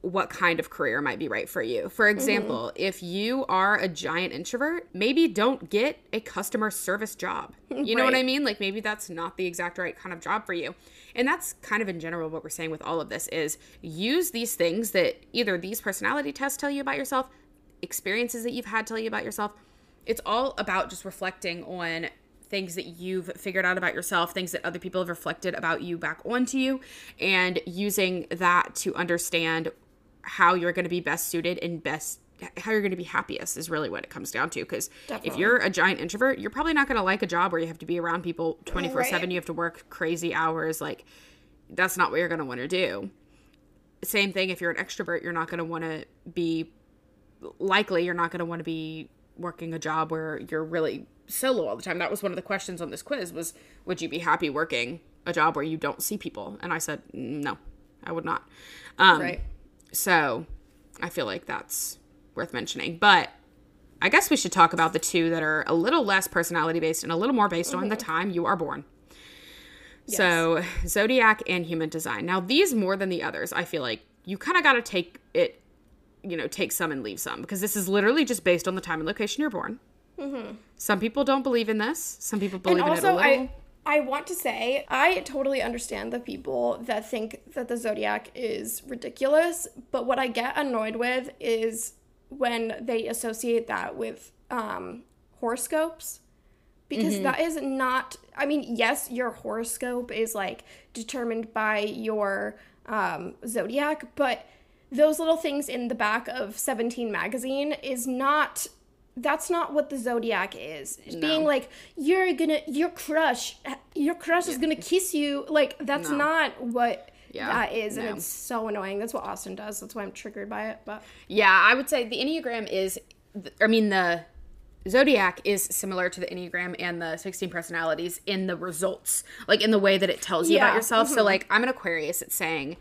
what kind of career might be right for you. For mm-hmm. example, if you are a giant introvert, maybe don't get a customer service job. You know what I mean? Like maybe that's not the exact right kind of job for you. And that's kind of in general what we're saying with all of this is use these things that either these personality tests tell you about yourself, experiences that you've had tell you about yourself. It's all about just reflecting on things that you've figured out about yourself, things that other people have reflected about you back onto you, and using that to understand how you're going to be best suited and best how you're going to be happiest is really what it comes down to because if you're a giant introvert you're probably not going to like a job where you have to be around people 24/7 you have to work crazy hours like that's not what you're going to want to do. Same thing if you're an extrovert you're not going to want to be likely you're not going to want to be working a job where you're really solo all the time. That was one of the questions on this quiz was would you be happy working a job where you don't see people? And i said "Mm, no i would not. Um, right. so i feel like that's worth mentioning. But i guess we should talk about the two that are a little less personality based and a little more based on the time you are born. So zodiac and human design. Now these more than the others i feel like you kind of got to take it you know take some and leave some. Because this is literally just based on the time and location you're born. Some people don't believe in this. Some people believe and in it a also little. I I want to say I totally understand the people that think that the zodiac is ridiculous, but what I get annoyed with is when they associate that with um, horoscopes. Because that is not i mean yes your horoscope is like determined by your um, zodiac but those little things in the back of 17 magazine is not that's not what the zodiac is. Being like you're gonna your crush your crush is gonna kiss you. Like that's No. not what Yeah, that is and it's so annoying. That's what austin does. That's why i'm triggered by it but Yeah, I would say the Enneagram is, I mean, the Zodiac is similar to the Enneagram and the 16 personalities in the results, like in the way that it tells you Yeah, about yourself. So, mm-hmm. like, I'm an Aquarius, it's saying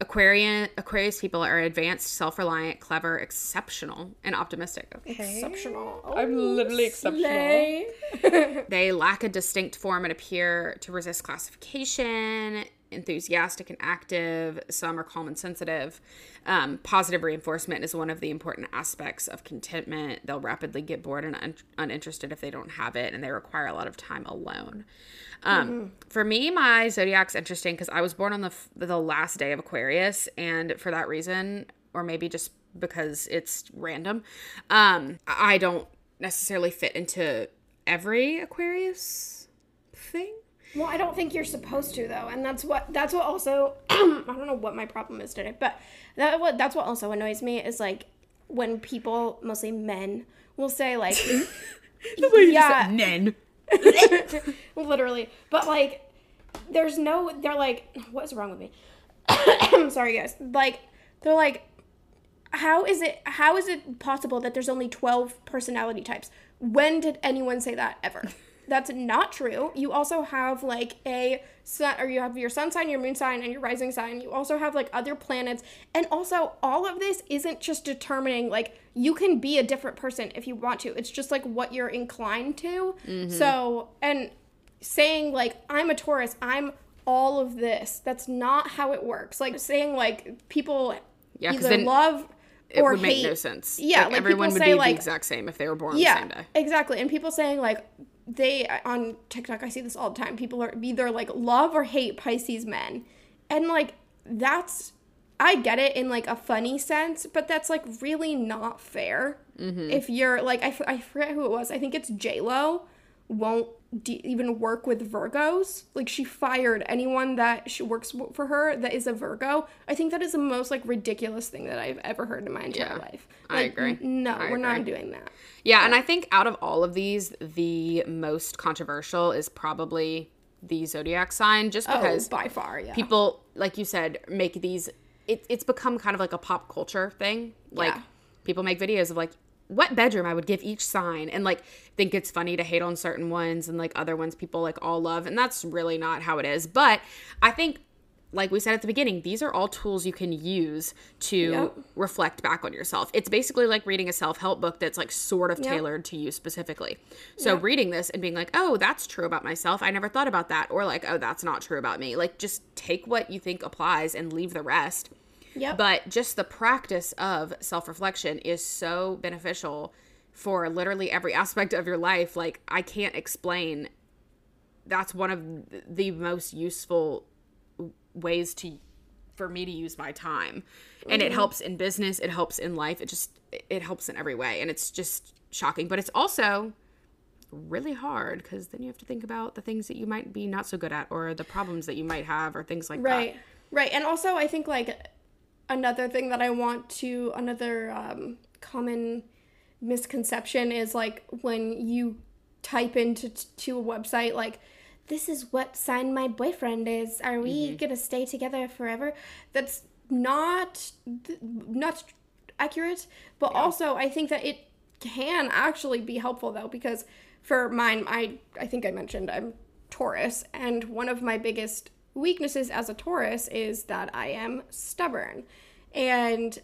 Aquarian, Aquarius people are advanced, self reliant, clever, exceptional, and optimistic. Okay. exceptional I'm oh, literally exceptional. They lack a distinct form and appear to resist classification. Enthusiastic and active. Some are calm and sensitive. Um, positive reinforcement is one of the important aspects of contentment. They'll rapidly get bored and un- uninterested if they don't have it, and they require a lot of time alone. Um, mm-hmm. For me, my zodiac's interesting because I was born on the f- the last day of Aquarius, and for that reason, or maybe just because it's random, um, I don't necessarily fit into every Aquarius thing. Well, I don't think you're supposed to though, and that's what that's what also I don't know what my problem is today, but that what that's what also annoys me is like when people, mostly men, will say like, the way you yeah, men, literally, but like, there's no, they're like, what's wrong with me? I'm sorry, guys. Like, they're like, how is it how is it possible that there's only 12 personality types? When did anyone say that ever that's not true you also have like a sun or you have your sun sign your moon sign and your rising sign you also have like other planets and also all of this isn't just determining like you can be a different person if you want to it's just like what you're inclined to mm-hmm. so and saying like i'm a taurus i'm all of this that's not how it works like saying like people yeah, either then- love it or would make no sense. Yeah, like, like everyone would be like, the exact same if they were born yeah, the same day. Exactly. And people saying like they on TikTok, I see this all the time. People are either like love or hate Pisces men. And like that's I get it in like a funny sense, but that's like really not fair. Mm-hmm. If you're like I, I forget who it was. I think it's J Lo won't de- even work with Virgos. Like she fired anyone that she works for her that is a Virgo. I think that is the most like ridiculous thing that I've ever heard in my entire yeah, life. Like, I agree. No, I we're agree. not doing that. Yeah, and I think out of all of these, the most controversial is probably the zodiac sign, just oh, because oh, by far, yeah. People, like you said, make these. It, it's become kind of like a pop culture thing. Like yeah. people make videos of like what bedroom I would give each sign and like think it's funny to hate on certain ones and like other ones people like all love and that's really not how it is. But I think like we said at the beginning, these are all tools you can use to yep. reflect back on yourself. It's basically like reading a self help book that's like sort of yep. tailored to you specifically. So, yep. reading this and being like, oh, that's true about myself. I never thought about that. Or like, oh, that's not true about me. Like, just take what you think applies and leave the rest. Yep. But just the practice of self reflection is so beneficial for literally every aspect of your life. Like, I can't explain. That's one of the most useful ways to for me to use my time and it mm-hmm. helps in business it helps in life it just it helps in every way and it's just shocking but it's also really hard because then you have to think about the things that you might be not so good at or the problems that you might have or things like right. that right right and also i think like another thing that I want to another um, common misconception is like when you type into t- to a website like this is what sign my boyfriend is are we mm-hmm. gonna stay together forever that's not not accurate but yeah. also i think that it can actually be helpful though because for mine i i think i mentioned i'm taurus and one of my biggest weaknesses as a Taurus is that I am stubborn. And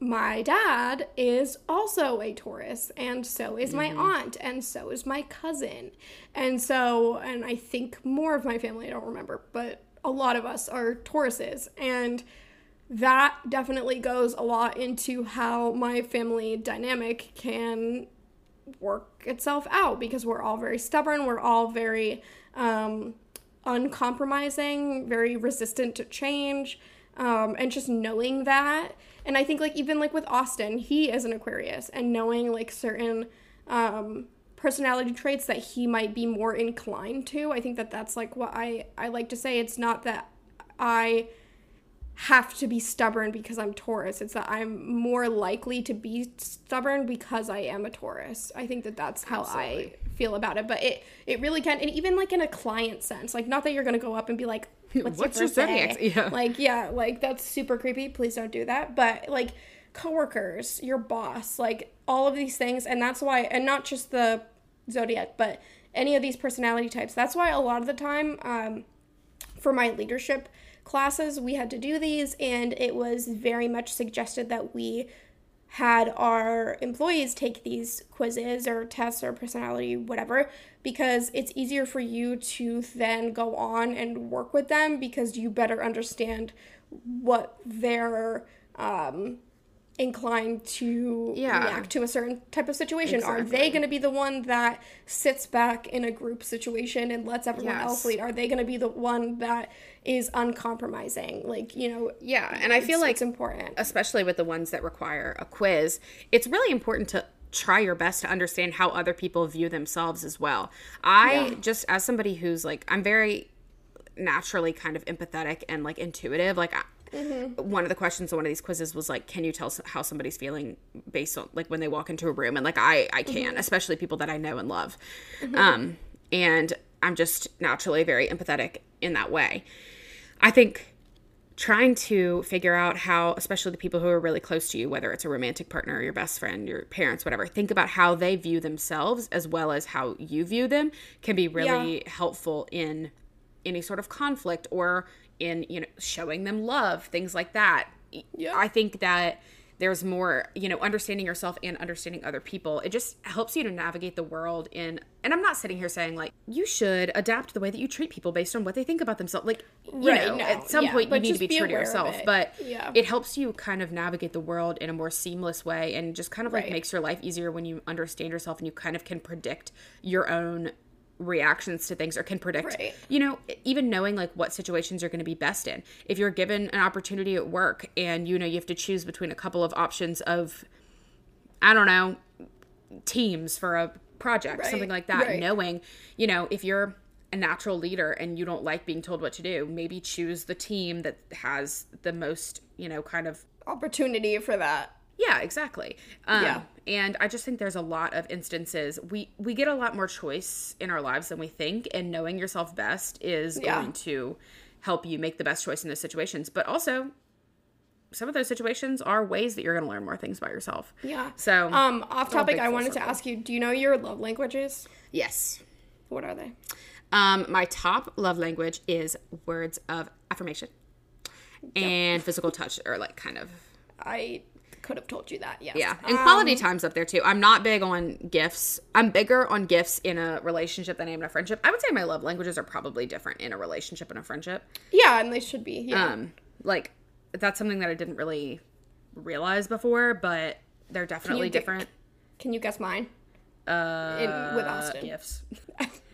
my dad is also a Taurus, and so is my mm-hmm. aunt, and so is my cousin. And so, and I think more of my family, I don't remember, but a lot of us are Tauruses. And that definitely goes a lot into how my family dynamic can work itself out because we're all very stubborn, we're all very um, uncompromising, very resistant to change, um, and just knowing that. And I think like even like with Austin, he is an Aquarius, and knowing like certain um, personality traits that he might be more inclined to. I think that that's like what I I like to say. It's not that I have to be stubborn because I'm Taurus. It's that I'm more likely to be stubborn because I am a Taurus. I think that that's how Absolutely. I feel about it. But it it really can, and even like in a client sense, like not that you're gonna go up and be like, "What's, What's your, your zodiac?" Yeah. Like yeah, like that's super creepy. Please don't do that. But like coworkers, your boss, like all of these things, and that's why, and not just the zodiac, but any of these personality types. That's why a lot of the time, um, for my leadership classes, we had to do these, and it was very much suggested that we had our employees take these quizzes or tests or personality, whatever, because it's easier for you to then go on and work with them because you better understand what their um, inclined to Yeah. react to a certain type of situation. Are they going to be the one that sits back in a group situation and lets everyone Yes. else lead? Are they going to be the one that is uncompromising? Like, you know, Yeah, and I feel like it's important. especially with the ones that require a quiz, it's really important to try your best to understand how other people view themselves as well. I Yeah. just as somebody who's like I'm very naturally kind of empathetic and like intuitive, like I, Mm-hmm. one of the questions on one of these quizzes was like can you tell how somebody's feeling based on like when they walk into a room and like I I can, Mm-hmm. especially people that I know and love. Um and I'm just naturally very empathetic in that way. I think trying to figure out how especially the people who are really close to you whether it's a romantic partner your best friend your parents whatever think about how they view themselves as well as how you view them can be really helpful in any sort of conflict or in you know showing them love things like that. Yeah. i think that there's more you know understanding yourself and understanding other people. It just helps you to navigate the world in and i'm not sitting here saying like you should adapt the way that you treat people based on what they think about themselves. Like you Right, know no, at some yeah, point you need to be, be true to yourself. but Yeah. it helps you kind of navigate the world in a more seamless way and just kind of like Right. makes your life easier when you understand yourself and you kind of can predict your own reactions to things or can predict Right. you know even knowing like what situations you're going to be best in if you're given an opportunity at work and you know you have to choose between a couple of options of i don't know teams for a project Right, something like that right. knowing you know if you're a natural leader and you don't like being told what to do maybe choose the team that has the most you know kind of Opportunity for that. Yeah, exactly. Um, Yeah. And I just think there's a lot of instances we we get a lot more choice in our lives than we think, and knowing yourself best is Yeah. going to help you make the best choice in those situations. But also, some of those situations are ways that you're going to learn more things about yourself. Yeah. So, Um, off topic, I full wanted to ask you, do you know your love languages? yes. What are they? Um, my top love language is words of affirmation and physical touch, or like kind of I could have told you that, Yeah. Yeah, and Um, quality time's up there too. I'm not big on gifts. I'm bigger on gifts in a relationship than I am in a friendship. I would say my love languages are probably different in a relationship and a friendship. Yeah, and they should be. Yeah. Um, like that's something that I didn't really realize before, but they're definitely get- different. Can you guess mine? Uh, In, with Austin. gifts.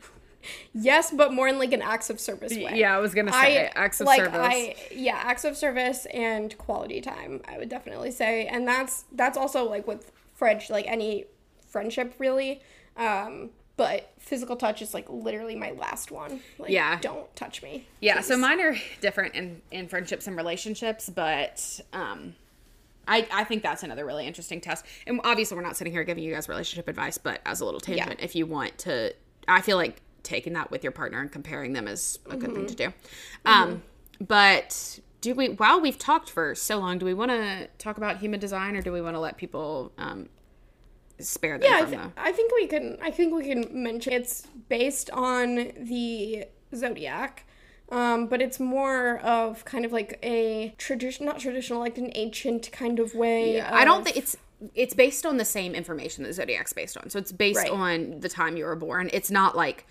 Yes, but more in like an acts of service way. Yeah, I was gonna say acts of like, service. I yeah, acts of service and quality time. I would definitely say, and that's that's also like with French, like any friendship really. Um, but physical touch is like literally my last one. Like, Yeah. don't touch me. Yeah, so mine are different in in friendships and relationships, but um I, I think that's another really interesting test. And obviously we're not sitting here giving you guys relationship advice, but as a little tangent, if you want to I feel like taking that with your partner and comparing them is a good thing to do. Um but do we while we've talked for so long, do we want to talk about human design or do we want to let people um spare them Yeah, I, from th- the I think we can. I think we can mention it's based on the zodiac, um, but it's more of kind of like a tradition, not traditional, like an ancient kind of way. I don't think it's it's based on the same information that Zodiac's based on. So it's based Right. on the time you were born. It's not like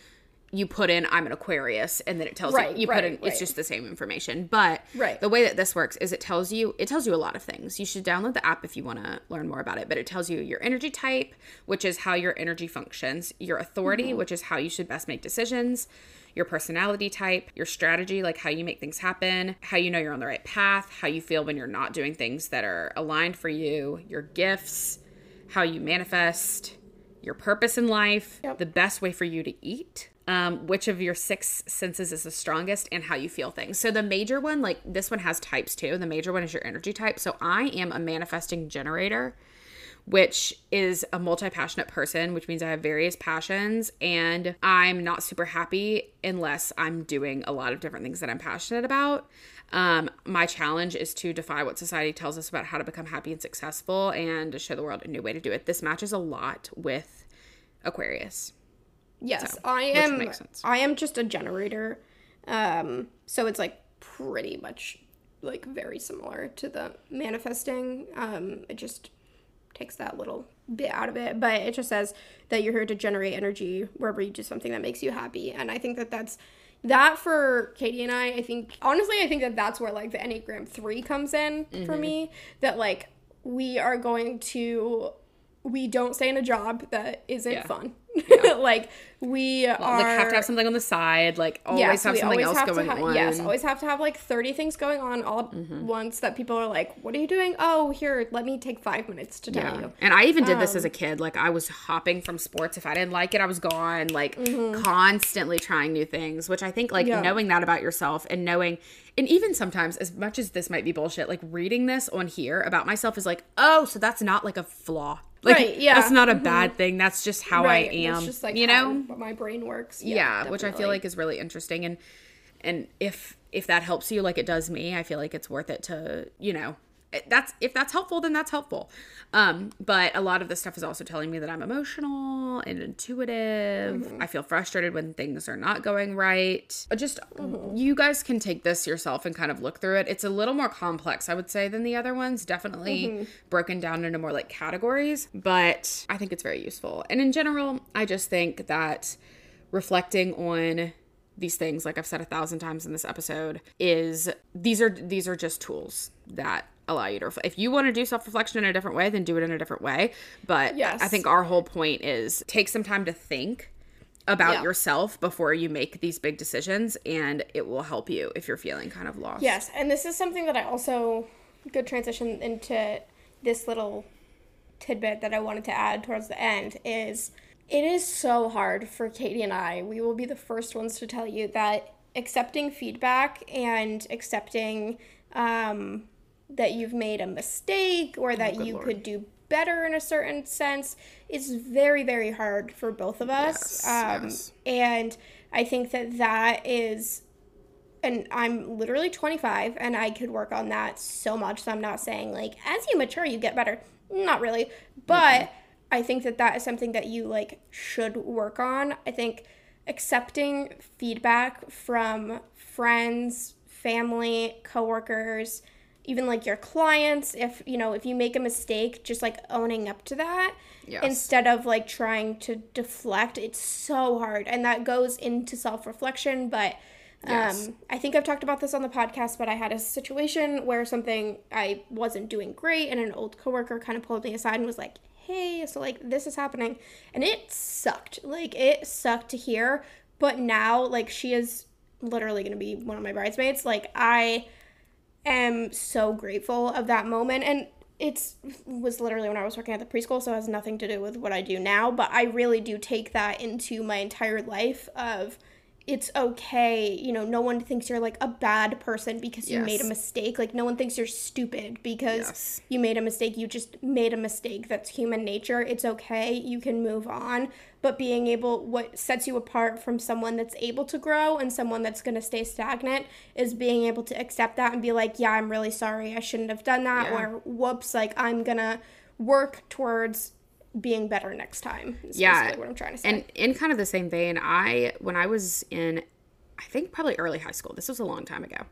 you put in I'm an Aquarius and then it tells Right, you you put right, in it's just the same information. But Right. the way that this works is it tells you it tells you a lot of things. You should download the app if you want to learn more about it, but it tells you your energy type, which is how your energy functions, your authority, Mm-hmm. which is how you should best make decisions, your personality type, your strategy, like how you make things happen, how you know you're on the right path, how you feel when you're not doing things that are aligned for you, your gifts, how you manifest, your purpose in life, Yep. the best way for you to eat, um, which of your six senses is the strongest, and how you feel things. So the major one, like this one has types too. The major one is your energy type. So I am a manifesting generator which is a multi passionate person, which means I have various passions and I'm not super happy unless I'm doing a lot of different things that I'm passionate about. Um, my challenge is to defy what society tells us about how to become happy and successful and to show the world a new way to do it. This matches a lot with Aquarius. Yes, So, I am. I am just a generator, um, so it's like pretty much like very similar to the manifesting. Um, it just takes that little bit out of it. But it just says that you're here to generate energy wherever you do something that makes you happy. And I think that that's that for Katie and I. I think honestly, I think that that's where like the Enneagram three comes in for me. That like we are going to we don't stay in a job that isn't Yeah. fun. like we are like have to have something on the side, like always have we something else have going ha- on. Yes, always have to have like 30 things going on all at Mm-hmm. once that people are like, what are you doing? Oh, here, let me take five minutes to tell Yeah. you. And I even did this Um, as a kid. Like I was hopping from sports. If I didn't like it, I was gone. Like Mm-hmm. constantly trying new things, which I think like Yeah. knowing that about yourself and knowing and even sometimes as much as this might be bullshit, like reading this on here about myself is like, oh, so that's not like a flaw. Like Right, yeah. Mm-hmm. that's not a bad thing. That's just how right. I am. Just like you how know? my brain works. yeah, which I feel like is really interesting and and if if that helps you like it does me, I feel like it's worth it to, you know, that's if that's helpful then that's helpful. Um but a lot of this stuff is also telling me that I'm emotional and intuitive. Mm-hmm. I feel frustrated when things are not going right. Just Mm-hmm. you guys can take this yourself and kind of look through it. It's a little more complex, I would say, than the other ones. Definitely Mm-hmm. broken down into more like categories, but I think it's very useful. And in general, I just think that reflecting on these things like i've said a thousand times in this episode is these are these are just tools that allow you to reflect. if you want to do self-reflection in a different way then do it in a different way but Yes. i think our whole point is take some time to think about Yeah. yourself before you make these big decisions and it will help you if you're feeling kind of lost Yes, and this is something that I also good transition into this little tidbit that I wanted to add towards the end is it is so hard for Katie and I. We will be the first ones to tell you that accepting feedback and accepting um, that you've made a mistake or that you Lord. could do better in a certain sense is very very hard for both of us Yes, um, yes. and i think that that is and I'm literally 25 and I could work on that so much. So I'm not saying like as you mature you get better. Not really. But I think that that is something that you like should work on. I think accepting feedback from friends, family, coworkers, even like your clients if you know if you make a mistake just like owning up to that Yes. instead of like trying to deflect it's so hard and that goes into self-reflection but Yes. um, I think I've talked about this on the podcast, but I had a situation where something I wasn't doing great, and an old coworker kind of pulled me aside and was like, "Hey, so like this is happening," and it sucked. Like it sucked to hear, but now like she is literally going to be one of my bridesmaids. Like I am so grateful of that moment, and it's was literally when I was working at the preschool, so it has nothing to do with what I do now. But I really do take that into my entire life of it's okay. You know, no one thinks you're like a bad person because you made a mistake. Like, no one thinks you're stupid because Yes. you made a mistake. You just made a mistake. That's human nature. It's okay. You can move on. But being able, what sets you apart from someone that's able to grow and someone that's going to stay stagnant is being able to accept that and be like, yeah, I'm really sorry. I shouldn't have done that. Yeah. Or, whoops, like, I'm going to work towards being better next time. Is Yeah. what I'm trying to say. And in kind of the same vein, I when I was in I think probably early high school. This was a long time ago.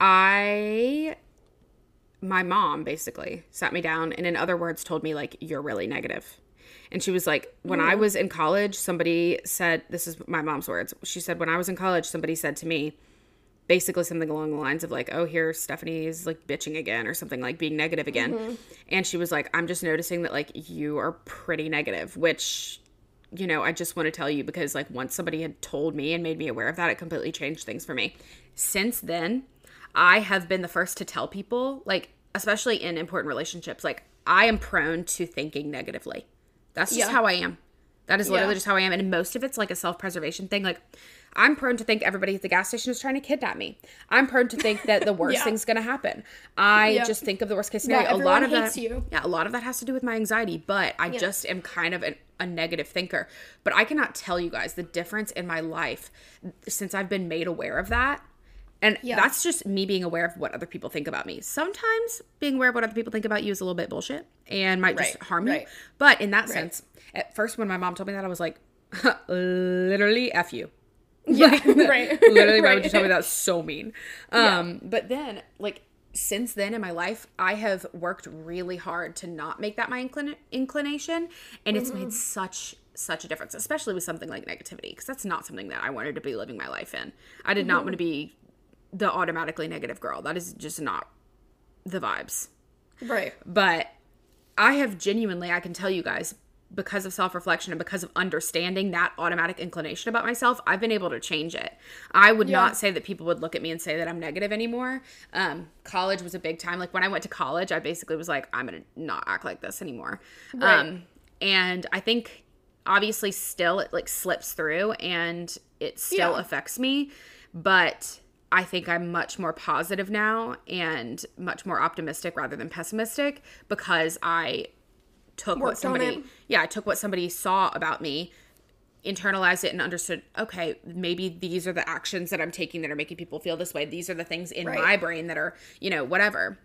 I my mom basically sat me down and in other words told me like you're really negative. And she was like when I mm. was in college somebody said this is my mom's words. She said when I was in college somebody said to me basically something along the lines of like oh here Stephanie's like bitching again or something like being negative again. Mm-hmm. And she was like I'm just noticing that like you are pretty negative, which you know, I just want to tell you because like once somebody had told me and made me aware of that, it completely changed things for me. Since then, I have been the first to tell people, like especially in important relationships, like I am prone to thinking negatively. That's just Yeah. how I am. That is literally Yeah. just how I am. And most of it's like a self preservation thing. Like, I'm prone to think everybody at the gas station is trying to kidnap me. I'm prone to think that the worst Yeah. thing's going to happen. I Yep. just think of the worst case scenario. Yeah, a lot of that, you. yeah, a lot of that has to do with my anxiety, but I just am kind of an, a negative thinker. But I cannot tell you guys the difference in my life since I've been made aware of that. And Yeah. that's just me being aware of what other people think about me. Sometimes being aware of what other people think about you is a little bit bullshit and might just Right, harm you. right. But in that sense, at first when my mom told me that, I was like, literally F you. yeah, right. Literally, why Right. would you tell me that's so mean? Um, but then like since then in my life, I have worked really hard to not make that my inclin- inclination, and it's made such such a difference, especially with something like negativity, because that's not something that I wanted to be living my life in. I did not want to be the automatically negative girl. That is just not the vibes. Right. But I have genuinely, I can tell you guys, because of self reflection and because of understanding that automatic inclination about myself, I've been able to change it. I would Yeah. not say that people would look at me and say that I'm negative anymore. Um, college was a big time. Like when I went to college, I basically was like, I'm going to not act like this anymore. Right. Um, and I think obviously still it like slips through and it still Yeah. affects me, but I think I'm much more positive now and much more optimistic rather than pessimistic because I took what Worked somebody yeah, I took what somebody saw about me, internalized it and understood, okay, maybe these are the actions that I'm taking that are making people feel this way. These are the things in Right. my brain that are, you know, whatever.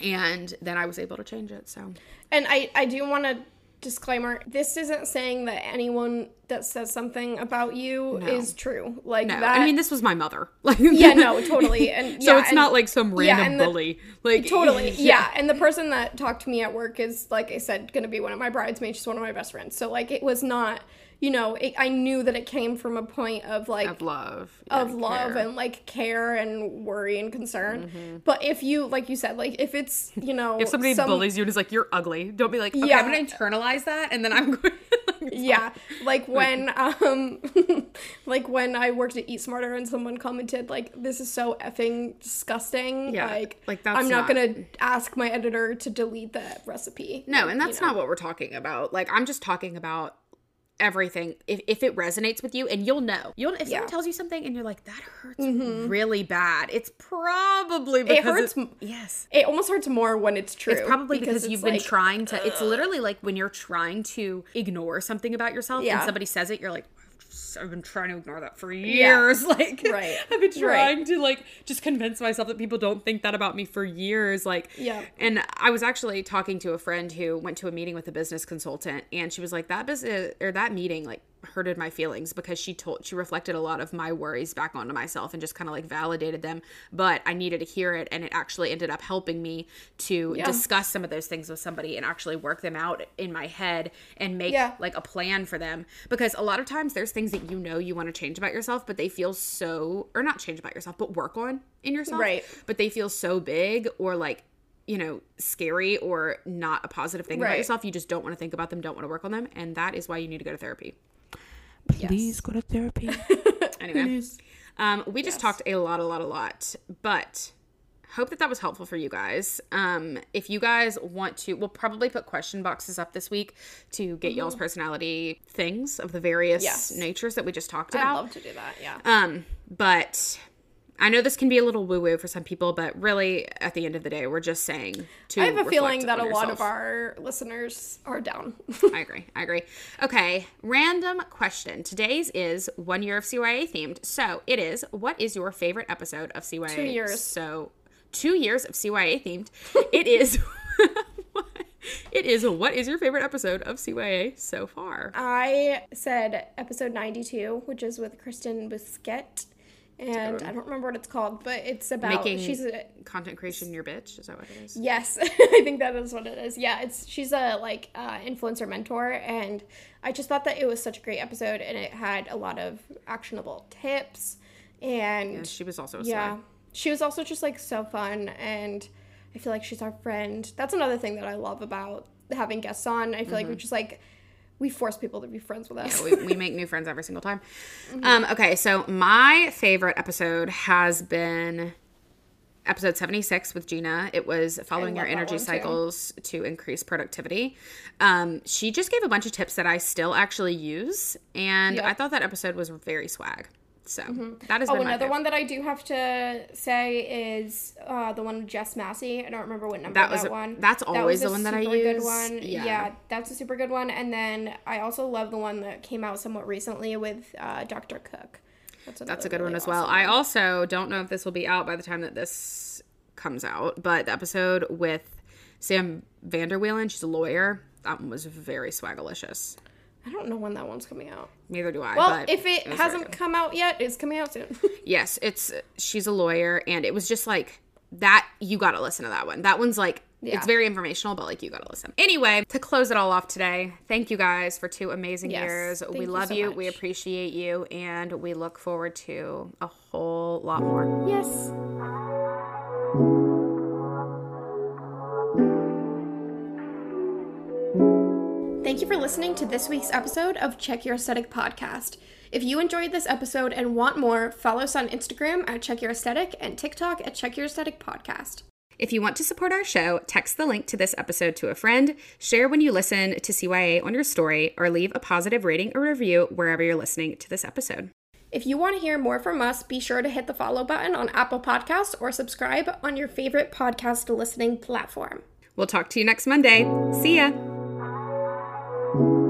And then I was able to change it. So And I, I do want to disclaimer this isn't saying that anyone that says something about you No. is true. Like no, that. I mean this was my mother. Like yeah, no, totally. And So yeah, it's and- not like some yeah, random and the- bully. Like Totally. Yeah. And the person that talked to me at work is, like I said, going to be one of my bridesmaids. She's one of my best friends. So, like, it was not, you know, it, I knew that it came from a point of, like, of love. of love care. and like care and worry and concern. But if you, like you said, like if it's you know if somebody some- bullies you and is like you're ugly, don't be like, okay, Yeah. I'm gonna internalize that and then I'm going. yeah, like when um, like when I worked at Eat Smarter and someone commented like this is so effing disgusting. Yeah, like like, that's I'm not, not- gonna ask my editor to delete that recipe. No, Like, and you that's know. not what we're talking about. Like I'm just talking about everything. If if it resonates with you, and you'll know, you'll if Yeah. Mm-hmm. someone tells you something and you're like that hurts really bad, it's probably because hurts it- yes. It almost hurts more when it's true. It's probably because, it's you've been trying to. It's literally like when you're trying to ignore something about yourself and somebody says it, you're like, I've been trying to ignore that for years. Like, Right. I've been Right. trying to like just convince myself that people don't think that about me for years. Like, Yeah. And I was actually talking to a friend who went to a meeting with a business consultant, and she was like, that business or that meeting like hurted my feelings because she told she reflected a lot of my worries back onto myself and just kind of like validated them but i needed to hear it and it actually ended up helping me to Yeah. discuss some of those things with somebody and actually work them out in my head and make Yeah. like a plan for them because a lot of times there's things that you know you want to change about yourself but they feel so or not change about yourself but work on in yourself Right. but they feel so big or like you know scary or not a positive thing about yourself you just don't want to think about them don't want to work on them and that is why you need to go to therapy Yes. go to therapy anyway um we just Yes. talked a lot a lot a lot but hope that that was helpful for you guys um if you guys want to we'll probably put question boxes up this week to get y'all's personality things of the various Mm-hmm. Yes. natures that we just talked about. I'd love to do that. Yeah. um, but I know this can be a little woo woo for some people, but really, at the end of the day, we're just saying to. I have a feeling that a on lot of our listeners are down. I agree. I agree. Okay, random question. Today's is one year of CYA themed. So it is. What is your favorite episode of CYA? Two years. So two years of CYA themed. it is. it is. What is your favorite episode of CYA so far? I said episode 92, which is with Kristen Busquet. And I don't remember what it's called, but it's about Making she's a content creation your bitch. Is that what it is? yes, I think that is what it is. Yeah, it's she's a like uh, influencer mentor, and I just thought that it was such a great episode, and it had a lot of actionable tips, and She was also a yeah, yeah. she was also just like so fun, and I feel like she's our friend. That's another thing that I love about having guests on. I feel like we just like we force people to be friends with us. we, we make new friends every single time. Um, okay, so my favorite episode has been episode 76 with Gina. It was following your energy too. cycles to increase productivity. Um, she just gave a bunch of tips that I still actually use, and Yep. I thought that episode was very swag. So that has Oh, another one that I do have to say is uh, the one with Jess Massey. I don't remember what number That was that, a- one. that's always a the one that I super good use. one. Yeah. Yeah. that's a super good one. And then I also love the one that came out somewhat recently with uh, Dr. Cook. That's, That's a good one as well. awesome I also don't know if this will be out by the time that this comes out, but the episode with Sam Vanderwheelen, she's a lawyer. That one was very swagalicious. I don't know when that one's coming out. Neither do I. Well, but if it, hasn't come out yet, it's coming out soon. yes, it's she's a lawyer, and it was just like that you got to listen to that one. That one's like Yeah. it's very informational, but like you got to listen. Anyway, to close it all off today, thank you guys for two amazing Yes. years. We you love so you. We appreciate you, and we look forward to a whole lot more. Yes. Thank you for listening to this week's episode of Check Your Aesthetic podcast. If you enjoyed this episode and want more, follow us on Instagram at Check Your Aesthetic and TikTok at Check Your Aesthetic Podcast. If you want to support our show, text the link to this episode to a friend, share when you listen to CYA on your story, or leave a positive rating or review wherever you're listening to this episode. If you want to hear more from us, be sure to hit the follow button on Apple Podcasts or subscribe on your favorite podcast listening platform. We'll talk to you next Monday. See ya thank you.